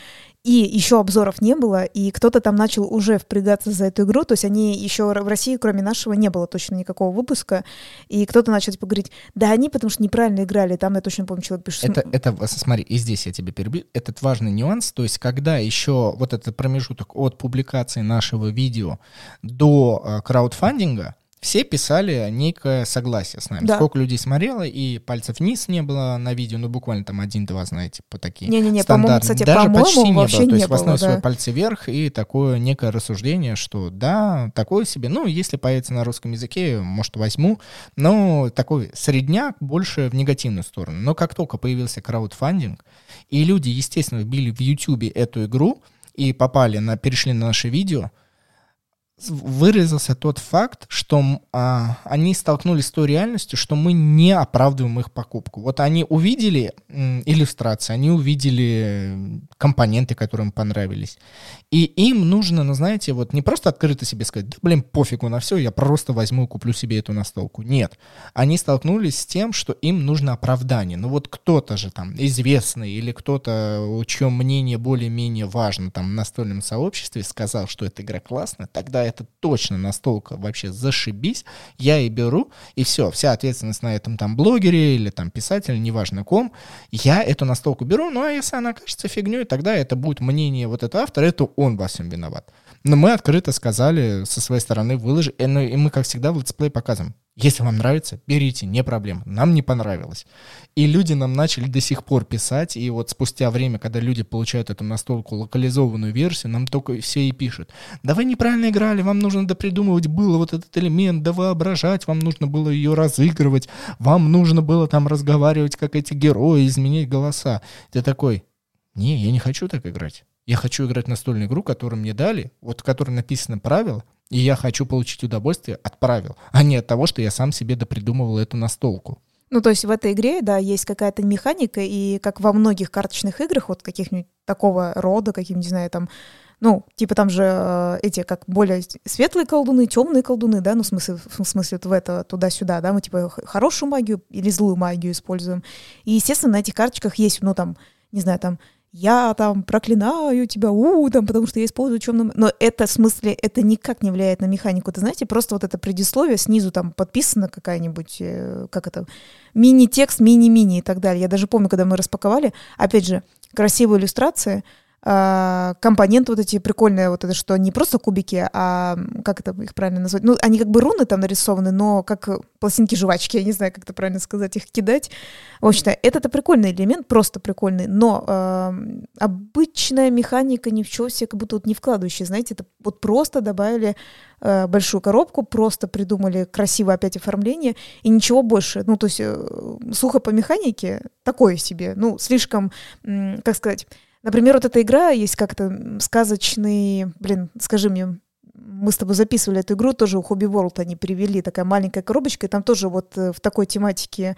И еще обзоров не было, и кто-то там начал уже впрягаться за эту игру, то есть они еще в России, кроме нашего, не было точно никакого выпуска, и кто-то начал типа говорить, да они потому что неправильно играли, там я точно помню, человек пишет. Это, это, смотри, и здесь я тебе перебью, этот важный нюанс, то есть когда еще вот этот промежуток от публикации нашего видео до э, краудфандинга, все писали некое согласие с нами. Да. Сколько людей смотрело, и пальцев вниз не было на видео, ну буквально там один-два, знаете, по такие Не-не-не, по-моему, кстати, Даже по почти не было. То есть в основе да. пальцы вверх и такое некое рассуждение, что да, такое себе. Ну, если появится на русском языке, может, возьму. Но такой средняк больше в негативную сторону. Но как только появился краудфандинг, и люди, естественно, вбили в YouTube эту игру, и попали на, перешли на наше видео, выразился тот факт, что а, они столкнулись с той реальностью, что мы не оправдываем их покупку. Вот они увидели м, иллюстрации, они увидели компоненты, которые им понравились. И им нужно, ну знаете, вот не просто открыто себе сказать, да блин, пофигу на все, я просто возьму и куплю себе эту настолку. Нет. Они столкнулись с тем, что им нужно оправдание. Ну вот кто-то же там известный или кто-то, чье мнение более-менее важно там в настольном сообществе, сказал, что эта игра классная, тогда это точно настолько вообще зашибись, я и беру, и все, вся ответственность на этом там блогере или там писателе, неважно ком, я эту настолку беру, ну а если она кажется фигней, тогда это будет мнение вот этого автора, это он во всем виноват. Но мы открыто сказали со своей стороны, выложи, и, ну, и мы, как всегда, в летсплей показываем. Если вам нравится, берите, не проблема. Нам не понравилось. И люди нам начали до сих пор писать, и вот спустя время, когда люди получают эту настолку локализованную версию, нам только все и пишут. Да вы неправильно играли, вам нужно допридумывать было вот этот элемент, да воображать, вам нужно было ее разыгрывать, вам нужно было там разговаривать, как эти герои, изменять голоса. Ты такой, не, я не хочу так играть. Я хочу играть настольную игру, которую мне дали, вот в которой написано правила, и я хочу получить удовольствие от правил, а не от того, что я сам себе допридумывал эту настолку. Ну, то есть в этой игре, да, есть какая-то механика, и как во многих карточных играх, вот каких-нибудь такого рода, каким, не знаю, там, ну, типа там же э, эти как более светлые колдуны, темные колдуны, да, ну, в смысле, в смысле вот в это туда-сюда, да, мы типа хорошую магию или злую магию используем. И, естественно, на этих карточках есть, ну, там, не знаю, там, я там проклинаю тебя, у, там, потому что я использую темную... Но это, в смысле, это никак не влияет на механику. Ты знаете, просто вот это предисловие снизу там подписано какая-нибудь, э, как это, мини-текст, мини-мини и так далее. Я даже помню, когда мы распаковали, опять же, красивая иллюстрация, компоненты вот эти прикольные, вот это что не просто кубики, а как это их правильно назвать? Ну, они как бы руны там нарисованы, но как пластинки жвачки, я не знаю, как это правильно сказать, их кидать. В общем-то, это-то прикольный элемент, просто прикольный, но э, обычная механика ни в чего себе как будто вот не вкладывающая, знаете, это вот просто добавили э, большую коробку, просто придумали красивое опять оформление и ничего больше. Ну, то есть э, сухо по механике такое себе, ну, слишком, э, как сказать, Например, вот эта игра есть как-то сказочный, блин, скажи мне, мы с тобой записывали эту игру, тоже у Hobby World они привели, такая маленькая коробочка, и там тоже вот э, в такой тематике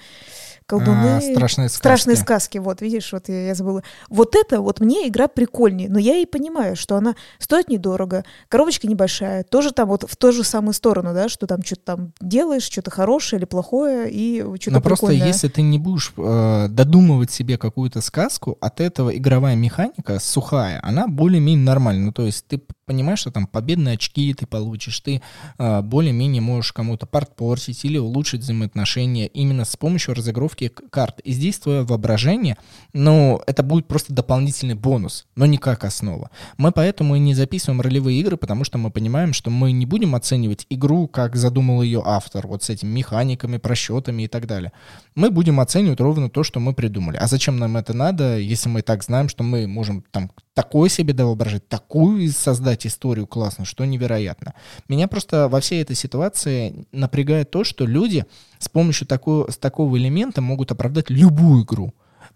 колдуны... А, страшные сказки. Страшные сказки, вот, видишь, вот я, я забыла. Вот это вот мне игра прикольнее, но я и понимаю, что она стоит недорого, коробочка небольшая, тоже там вот в ту же самую сторону, да, что там что-то там делаешь, что-то хорошее или плохое, и что-то Но просто если ты не будешь э, додумывать себе какую-то сказку, от этого игровая механика сухая, она более-менее нормальная. Ну, то есть ты понимаешь, что там победные очки ты получишь, ты э, более-менее можешь кому-то порт портить или улучшить взаимоотношения именно с помощью разыгровки карт. И здесь твое воображение, ну, это будет просто дополнительный бонус, но не как основа. Мы поэтому и не записываем ролевые игры, потому что мы понимаем, что мы не будем оценивать игру, как задумал ее автор, вот с этими механиками, просчетами и так далее. Мы будем оценивать ровно то, что мы придумали. А зачем нам это надо, если мы так знаем, что мы можем там такое себе воображать, такую создать историю классную, что невероятно. Меня просто во всей этой ситуации напрягает то, что люди с помощью такого, с такого элемента могут оправдать любую игру.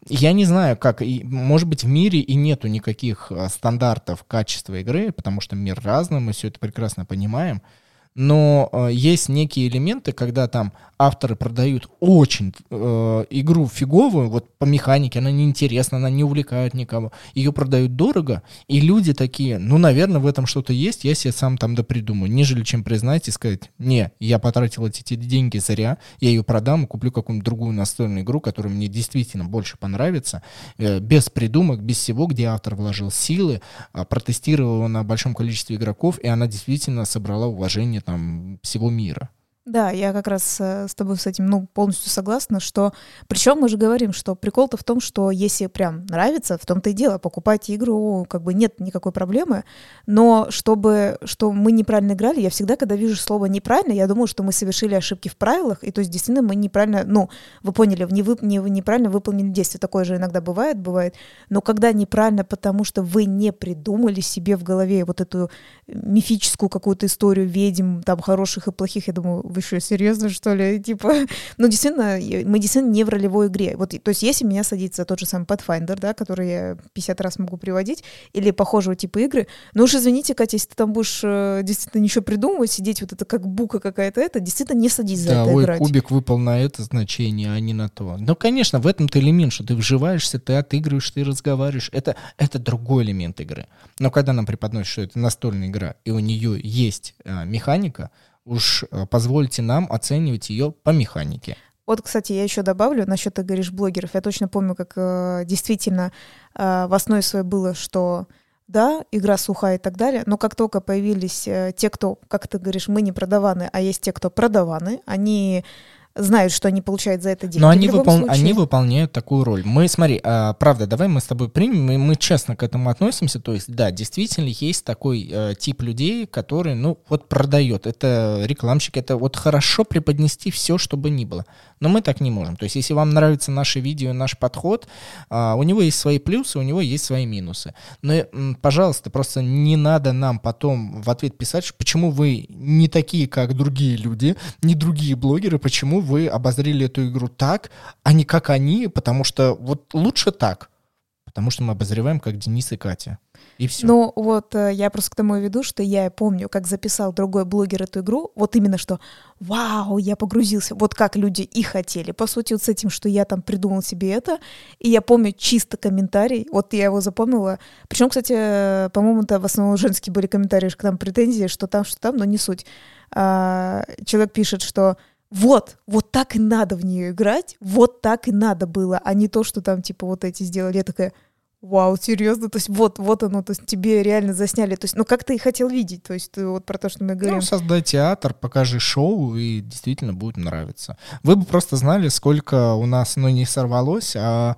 Я не знаю, как, и, может быть, в мире и нету никаких а, стандартов качества игры, потому что мир разный, мы все это прекрасно понимаем но э, есть некие элементы, когда там авторы продают очень э, игру фиговую, вот по механике она неинтересна, она не увлекает никого, ее продают дорого, и люди такие, ну, наверное, в этом что-то есть, я себе сам там допридумаю, нежели чем признать и сказать, не, я потратил эти деньги зря, я ее продам и куплю какую-нибудь другую настольную игру, которая мне действительно больше понравится, э, без придумок, без всего, где автор вложил силы, э, протестировал на большом количестве игроков, и она действительно собрала уважение там всего мира. Да, я как раз э, с тобой с этим ну, полностью согласна, что... Причем мы же говорим, что прикол-то в том, что если прям нравится, в том-то и дело, покупайте игру, как бы нет никакой проблемы, но чтобы, что мы неправильно играли, я всегда, когда вижу слово «неправильно», я думаю, что мы совершили ошибки в правилах, и то есть действительно мы неправильно, ну, вы поняли, не вы, не, неправильно выполнили действие, такое же иногда бывает, бывает, но когда неправильно, потому что вы не придумали себе в голове вот эту мифическую какую-то историю ведьм, там, хороших и плохих, я думаю, вы что, серьезно, что ли? Типа, ну, действительно, мы действительно не в ролевой игре. Вот, то есть, если меня садится тот же самый Pathfinder, да, который я 50 раз могу приводить, или похожего типа игры, ну уж извините, Катя, если ты там будешь э, действительно ничего придумывать, сидеть вот это как бука какая-то, это действительно не садись за да, это ой, играть. кубик выпал на это значение, а не на то. Ну, конечно, в этом-то элемент, что ты вживаешься, ты отыгрываешь, ты разговариваешь. Это, это другой элемент игры. Но когда нам преподносят, что это настольная игра, и у нее есть э, механика, уж э, позвольте нам оценивать ее по механике. Вот, кстати, я еще добавлю насчет, ты говоришь, блогеров. Я точно помню, как э, действительно э, в основе своей было, что да, игра сухая и так далее, но как только появились э, те, кто, как ты говоришь, мы не продаваны, а есть те, кто продаваны, они знают, что они получают за это деньги. Но они, выпол... они выполняют такую роль. Мы, смотри, а, правда, давай мы с тобой примем, мы, мы честно к этому относимся. То есть, да, действительно есть такой э, тип людей, который, ну, вот продает. Это рекламщик, это вот хорошо преподнести все, что бы ни было. Но мы так не можем. То есть, если вам нравится наше видео, наш подход, э, у него есть свои плюсы, у него есть свои минусы. Но, пожалуйста, просто не надо нам потом в ответ писать, почему вы не такие, как другие люди, не другие блогеры, почему вы обозрели эту игру так, а не как они, потому что вот лучше так. Потому что мы обозреваем, как Денис и Катя. И все. Ну вот э, я просто к тому веду, что я помню, как записал другой блогер эту игру, вот именно что вау, я погрузился, вот как люди и хотели. По сути, вот с этим, что я там придумал себе это, и я помню чисто комментарий, вот я его запомнила. Причем, кстати, э, по-моему, это в основном женские были комментарии, что там претензии, что там, что там, но не суть. А, человек пишет, что вот, вот так и надо в нее играть, вот так и надо было, а не то, что там, типа, вот эти сделали. Я такая, вау, серьезно, то есть вот, вот оно, то есть тебе реально засняли, то есть, ну, как ты и хотел видеть, то есть вот про то, что мы говорим. Ну, создай театр, покажи шоу, и действительно будет нравиться. Вы бы просто знали, сколько у нас, ну, не сорвалось, а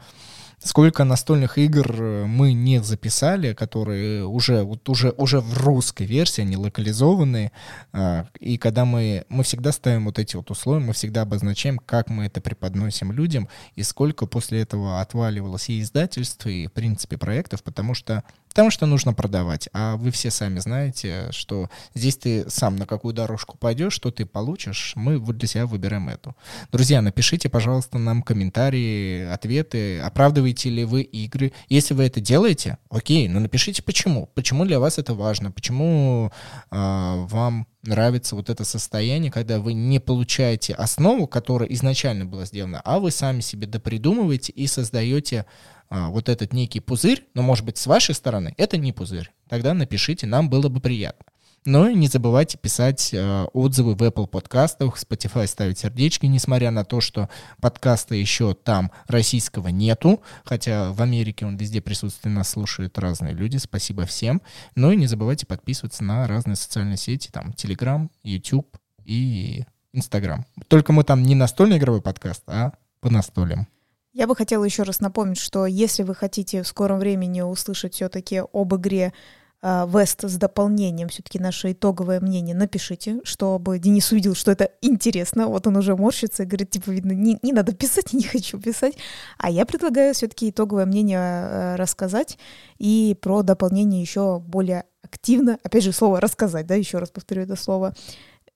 сколько настольных игр э, мы не записали, которые уже, вот уже, уже в русской версии, они локализованные, а, и когда мы, мы всегда ставим вот эти вот условия, мы всегда обозначаем, как мы это преподносим людям, и сколько после этого отваливалось и издательств, и, в принципе, проектов, потому что потому что нужно продавать. А вы все сами знаете, что здесь ты сам на какую дорожку пойдешь, что ты получишь, мы вот для себя выбираем эту. Друзья, напишите, пожалуйста, нам комментарии, ответы, оправдываете ли вы игры. Если вы это делаете, окей, но напишите почему. Почему для вас это важно, почему э, вам нравится вот это состояние, когда вы не получаете основу, которая изначально была сделана, а вы сами себе допридумываете и создаете а, вот этот некий пузырь, но, может быть, с вашей стороны это не пузырь. Тогда напишите, нам было бы приятно. Но не забывайте писать э, отзывы в Apple подкастах, Spotify ставить сердечки, несмотря на то, что подкаста еще там российского нету, хотя в Америке он везде присутствует, нас слушают разные люди, спасибо всем. Но и не забывайте подписываться на разные социальные сети, там Telegram, YouTube и Instagram. Только мы там не настольный игровой подкаст, а по настольям. Я бы хотела еще раз напомнить, что если вы хотите в скором времени услышать все-таки об игре а, Вест с дополнением, все-таки наше итоговое мнение напишите, чтобы Денис увидел, что это интересно. Вот он уже морщится и говорит, типа, видно, не, не надо писать, не хочу писать. А я предлагаю все-таки итоговое мнение а, рассказать и про дополнение еще более активно, опять же, слово рассказать, да, еще раз повторю это слово,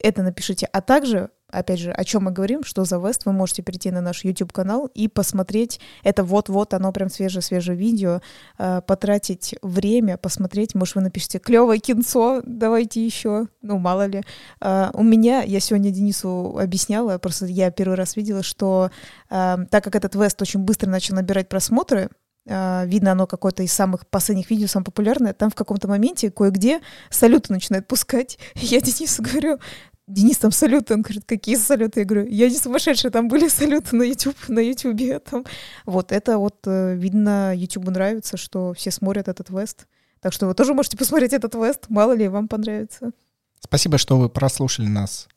это напишите. А также опять же, о чем мы говорим, что за Вест, вы можете перейти на наш YouTube-канал и посмотреть. Это вот-вот, оно прям свежее-свежее видео. Э, потратить время, посмотреть. Может, вы напишите клевое кинцо, давайте еще. Ну, мало ли. Э, у меня, я сегодня Денису объясняла, просто я первый раз видела, что э, так как этот Вест очень быстро начал набирать просмотры, видно, оно какое-то из самых последних видео, самое популярное, там в каком-то моменте кое-где салюты начинают пускать. Я Денису говорю, Денис, там салюты. Он говорит, какие салюты? Я говорю, я не сумасшедшая, там были салюты на YouTube, на YouTube. Там. Вот это вот, э, видно, YouTube нравится, что все смотрят этот Вест. Так что вы тоже можете посмотреть этот Вест, мало ли вам понравится. Спасибо, что вы прослушали нас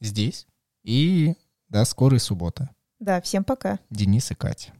здесь. И до скорой субботы. Да, всем пока. Денис и Катя.